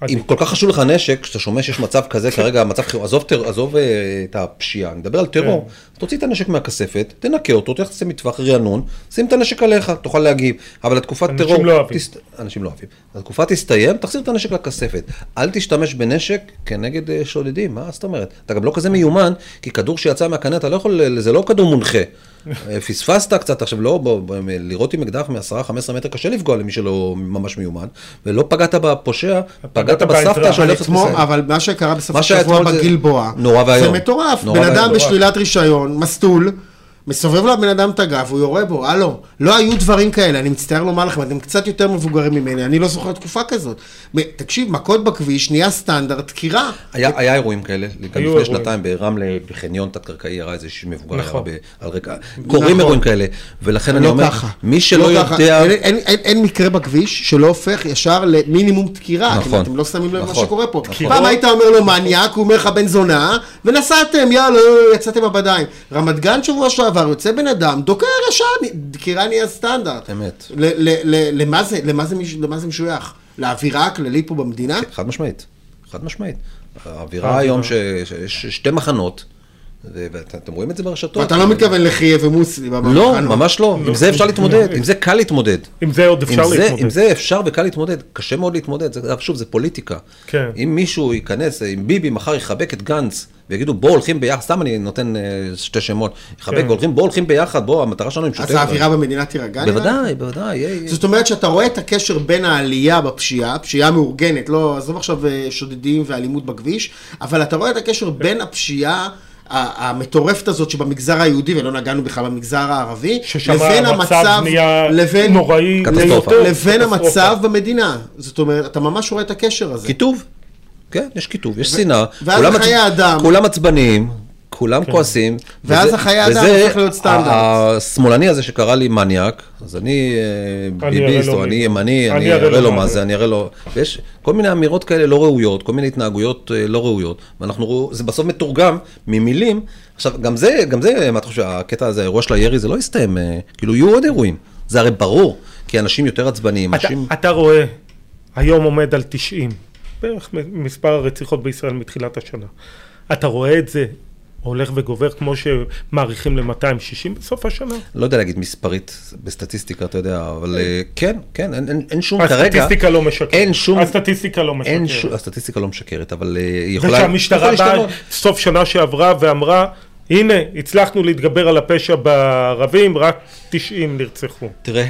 אם כל כך חשוב לך נשק, כשאתה שומע שיש מצב כזה כרגע, מצב חירום, עזוב, טר- עזוב אה, את הפשיעה, אני מדבר על טרור, אז תוציא את הנשק מהכספת, תנקה אותו, תלך תעשה מטווח רענון, שים את הנשק עליך, תוכל להגיב. אבל התקופת אנשים טרור... לא אוהבים. תסת- אנשים לא אוהבים. התקופה תסתיים, תחזיר את הנשק לכספת. אל תשתמש בנשק כנגד אה, שודדים, מה זאת אומרת? אתה גם לא כזה מיומן, כי כדור שיצא מהקנה, אתה לא יכול, זה לא כדור מונחה. פספסת קצת, עכשיו לא, לירות עם אקדח מ-10-15 מטר קשה לפגוע למי שלא ממש מיומן, ולא פגעת בפושע, פגעת בסבתא. שהולכת אתמול, לסיים. אבל מה שקרה בסוף השבוע בגלבוע, נורא זה ואיום. מטורף. בן אדם. בשלילת רישיון, מסטול, מסובב לבן אדם את הגב, הוא יורה בו, הלו, לא היו דברים כאלה, אני מצטער לומר לכם, אתם קצת יותר מבוגרים ממני, אני לא זוכר תקופה כזאת. תקשיב, מכות בכביש נהיה סטנדרט דקירה. היה, היה אירועים כאלה, גם היו לפני אירועים. שנתיים ברמלה, בחניון תת-קרקעי, ירה איזה מבוגר, נכון. ב- על רקע, קורים נכון. אירועים כאלה, ולכן אני לא אומר, ככה. מי שלא לא ככה. יודע, אין, אין, אין, אין מקרה בכביש שלא הופך ישר למינימום דקירה. נכון. נכון. אתם לא שמים לב נכון. שקורה פה. נכון. פעם היית אומר לו מניאק, הוא אומר לך בן זונה, ונסעתם, יאללה, יצאתם הבדיים. רמת גן שבוע שעבר, יוצא בן אדם, דוקר ישר, דקירה נהיה סטנדרט. אמת. ל- ל- ל- למה זה, למה זה למה זה משוייך? לאווירה הכללית פה במדינה? חד משמעית, חד משמעית. האווירה היום שיש שתי מחנות, ואתם רואים את זה ברשתות. ואתה לא מתכוון לחיה ומוסלי לא. ממש לא. עם זה אפשר להתמודד, עם זה קל להתמודד. עם זה עוד אפשר להתמודד. עם זה אפשר וקל להתמודד, קשה מאוד להתמודד, זה- שוב, זה פוליטיקה. כן. אם מישהו ייכנס, אם ביבי מחר יחבק את גנץ, ויגידו בואו הולכים ביחד, סתם אני נותן אה, שתי שמות, יחבק כן. והולכים, בואו הולכים ביחד, בואו, המטרה שלנו היא משותפת. אז האווירה במדינה תירגע? בוודאי, בוודאי. זאת אומרת שאתה רואה את הקשר בין העלייה בפשיעה, פשיעה מאורגנת, לא, עזוב עכשיו אה, שודדים ואלימות בכביש, אבל אתה רואה את הקשר בין הפשיעה המטורפת הזאת שבמגזר היהודי, ולא נגענו בכלל במגזר הערבי, לבין המצב לבין, נוראי קטסטרופה. ביותר. לבין קטסטרופה. המצב במדינה. זאת אומרת, אתה ממש רואה את הקשר הזה. קיטוב. כן, יש קיטוב, יש שנאה. ואז חיי אדם. כולם עצבנים, כולם כועסים. ואז וזה- החיי אדם הופך להיות סטנדרט. השמאלני הזה שקרא לי מניאק, אז אני אה, אני ביביסט, לו או אני. ימני, אני אראה אראה לו מה זה. אני אראה לו... ויש כל מיני אמירות כאלה לא ראויות, כל מיני התנהגויות אה, לא ראויות, ואנחנו, זה בסוף מתורגם ממילים. עכשיו, גם זה, גם זה, מה אתה חושב, הקטע הזה, האירוע של הירי, זה לא יסתיים, אה, כאילו, יהיו עוד אירועים. זה הרי ברור, כי אנשים יותר עצבניים, אתה, אנשים... אתה רואה, היום עומד על 90, בערך מספר הרציחות בישראל מתחילת השנה. אתה רואה את זה הולך וגובר, כמו שמעריכים ל-260 בסוף השנה. לא יודע להגיד מספרית בסטטיסטיקה, אתה יודע, אבל אה, כן, כן, אין, אין, אין שום כרגע... הסטטיסטיקה לא משקרת. אין שום... הסטטיסטיקה לא משקרת. אין שום, הסטטיסטיקה לא משקרת, אבל אה, היא יכולה... וכשהמשטרה יכולה באה. סוף שנה שעברה ואמרה, הנה, הצלחנו להתגבר על הפשע בערבים, רק 90 נרצחו. תראה,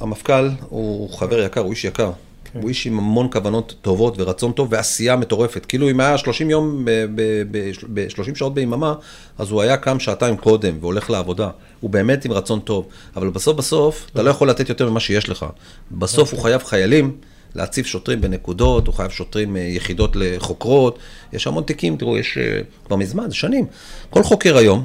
המפכ"ל הוא חבר יקר, הוא איש יקר. כן. הוא איש עם המון כוונות טובות ורצון טוב ועשייה מטורפת. כאילו אם היה 30 יום, ב-30 שעות ביממה, אז הוא היה קם שעתיים קודם והולך לעבודה. הוא באמת עם רצון טוב. אבל בסוף בסוף, אתה לא יכול לתת יותר ממה שיש לך. בסוף הוא חייב חיילים. להציב שוטרים בנקודות, הוא חייב שוטרים, אה, יחידות לחוקרות, יש המון תיקים, תראו, יש אה, כבר מזמן, שנים. כל חוקר היום,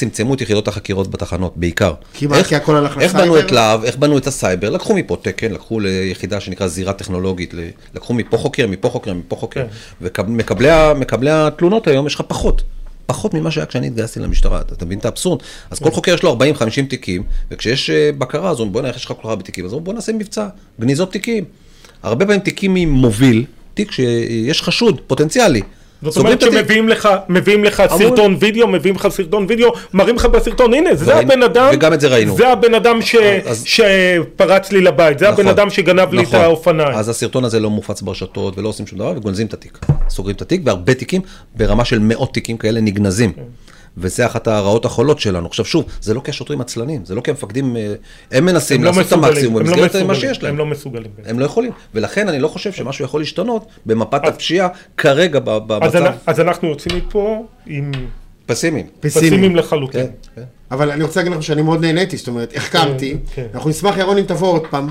צמצמו את יחידות החקירות בתחנות, בעיקר. כי מה, איך- כי הכל הלך איך בנו לסייבר? את להב, איך בנו את הסייבר, לקחו מפה תקן, לקחו ליחידה שנקרא זירה טכנולוגית, לקחו מפה חוקר, מפה חוקר, מפה חוקר, ומקבלי התלונות היום, יש לך פחות. פחות ממה שהיה כשאני התגייסתי למשטרה, אתה אתה מבין את האבסורד? אז כל חוקר יש לו 40-50 תיקים, וכשיש אה, בקרה, אז אומרים, בוא נראה איך יש לך כל כך הרבה תיקים, אז אומרים, בוא נעשה מבצע, גניזות תיקים. הרבה פעמים תיקים ממוביל, תיק שיש חשוד, פוטנציאלי. זאת אומרת. שמביאים לך, מביאים לך אמרו- סרטון וידאו, מביאים לך סרטון וידאו, מראים לך בסרטון, הנה, זה וראינו- הבן אדם, וגם את זה ראינו. זה הבן אדם ש- אז- שפרץ לי לבית, זה הבן נכון, אדם שגנב לי את נכון. האופניים. אז הסרטון הזה לא מופץ ברשתות ולא עושים שום דבר וגונזים את התיק. סוגרים את התיק והרבה תיקים, ברמה של מאות תיקים כאלה נגנזים. כן. וזה אחת הרעות החולות שלנו. עכשיו שוב, זה לא כי השוטרים עצלנים, זה לא כי המפקדים, אה, הם מנסים הם לא לעשות את מסוגלים, המקסימום הם לא במסגרת מה שיש להם. הם לא מסוגלים. הם לא יכולים, ולכן אני לא חושב שמשהו יכול להשתנות במפת הפשיעה כרגע אז במצב אנ- אז אנחנו יוצאים מפה עם פסימיים. פסימיים לחלוטין. כן, כן. אבל אני רוצה להגיד לכם שאני מאוד נהניתי, זאת אומרת, החכמתי, כן. אנחנו נשמח, ירון, אם תבוא עוד פעם.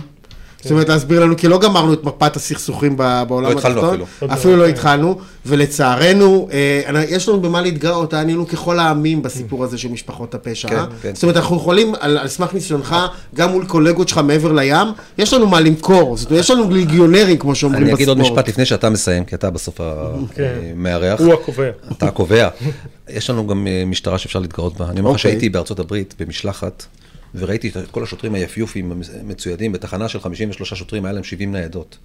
זאת אומרת, להסביר לנו, כי לא גמרנו את מפת הסכסוכים בעולם לא התחלנו התחתון. אפילו. אפילו לא כן. התחלנו, ולצערנו, אה, יש לנו במה להתגאות, היינו ככל העמים בסיפור הזה של משפחות הפשע. כן, אה? כן. זאת אומרת, אנחנו יכולים, על על סמך ניסיונך, גם מול קולגות שלך מעבר לים, יש לנו מה למכור, זאת אומרת, יש לנו ליגיונרים, כמו שאומרים אני בספורט. אגיד עוד משפט לפני שאתה מסיים, כי אתה בסוף כן. המארח. הוא הקובע. אתה הקובע. *laughs* יש לנו גם אה, משטרה שאפשר להתגאות בה. אני אומר לך אוקיי. שהייתי בארצות הברית במשלחת, וראיתי את כל השוטרים היפיופים המצוידים, בתחנה של 53 שוטרים היה להם 70 ניידות.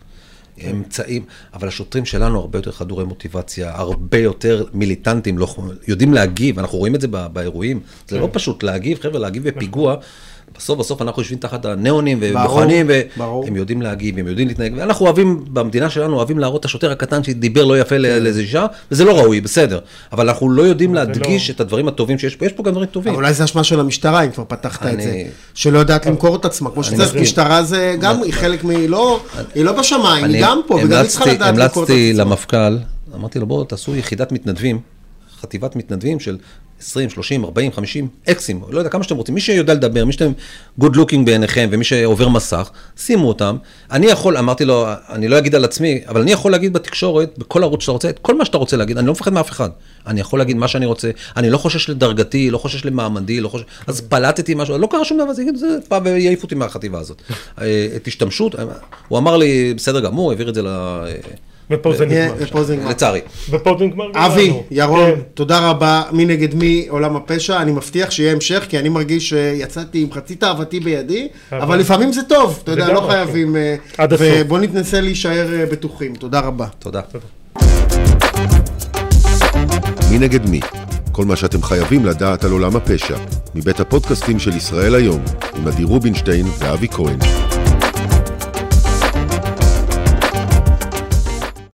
אמצעים, אבל השוטרים שלנו הרבה יותר חדורי מוטיבציה, הרבה יותר מיליטנטים, לא, יודעים להגיב, אנחנו רואים את זה בא- באירועים. זה לא פשוט להגיב, חבר'ה, להגיב בפיגוע. בסוף בסוף אנחנו יושבים תחת הניאונים ובוחנים. והם יודעים להגיב, הם יודעים להתנהג, ואנחנו אוהבים, במדינה שלנו אוהבים להראות את השוטר הקטן שדיבר לא יפה ל- לאיזה אישה, וזה לא ראוי, בסדר. אבל אנחנו לא יודעים להדגיש את הדברים הטובים שיש פה, יש פה גם דברים טובים. אולי זה אשמה של המשטרה, אם כבר פתחת את זה. שלא יודעת למכור את עצמה. כמו שצריך. משטרה זה גם, היא חלק מ... לא, היא לא בשמיים, היא גם פה, וגם היא צריכה המלצתי- לדעת למכור את המלצתי עצמה. למפכ"ל, אמרתי לו, בואו תעשו יחידת מתנדבים, חטיבת מתנדבים של 20, 30, 40, 50 אקסים, לא יודע, כמה שאתם רוצים, מי שיודע לדבר, מי שאתם good looking בעיניכם, ומי שעובר מסך, שימו אותם. אני יכול, אמרתי לו, אני לא אגיד על עצמי, אבל אני יכול להגיד בתקשורת, בכל ערוץ שאתה רוצה, את כל מה שאתה רוצה להגיד, אני לא מפחד מאף אחד. אני יכול להגיד מה שאני רוצה, אני לא חושש לדרגתי, לא חושש למעמדי, לא חושש, אז פלטתי משהו, לא קרה שום דבר, אז יגידו, זה פעם ויעיפו אותי מהחטיבה הזאת. אה, תשתמשו, הוא אמר לי, בסדר גמור, העביר את זה ל... ופה זה נגמר. ופה זה נגמר. לצערי. ופה זה נגמר. אבי. ירון, כן. תודה רבה. מי נגד מי עולם הפשע. אני מבטיח שיהיה המשך, כי אני מרגיש שיצאתי עם חצי תאוותי בידי, אבל לפעמים זה טוב, אתה יודע, לא חייבים... אה, עד הסוף. ובוא נתנסה להישאר אה, בטוחים. תודה רבה. תודה. מי נגד מי? כל מה שאתם חייבים לדעת על עולם הפשע, מבית הפודקאסטים של ישראל היום, עם עדי רובינשטיין ואבי כהן.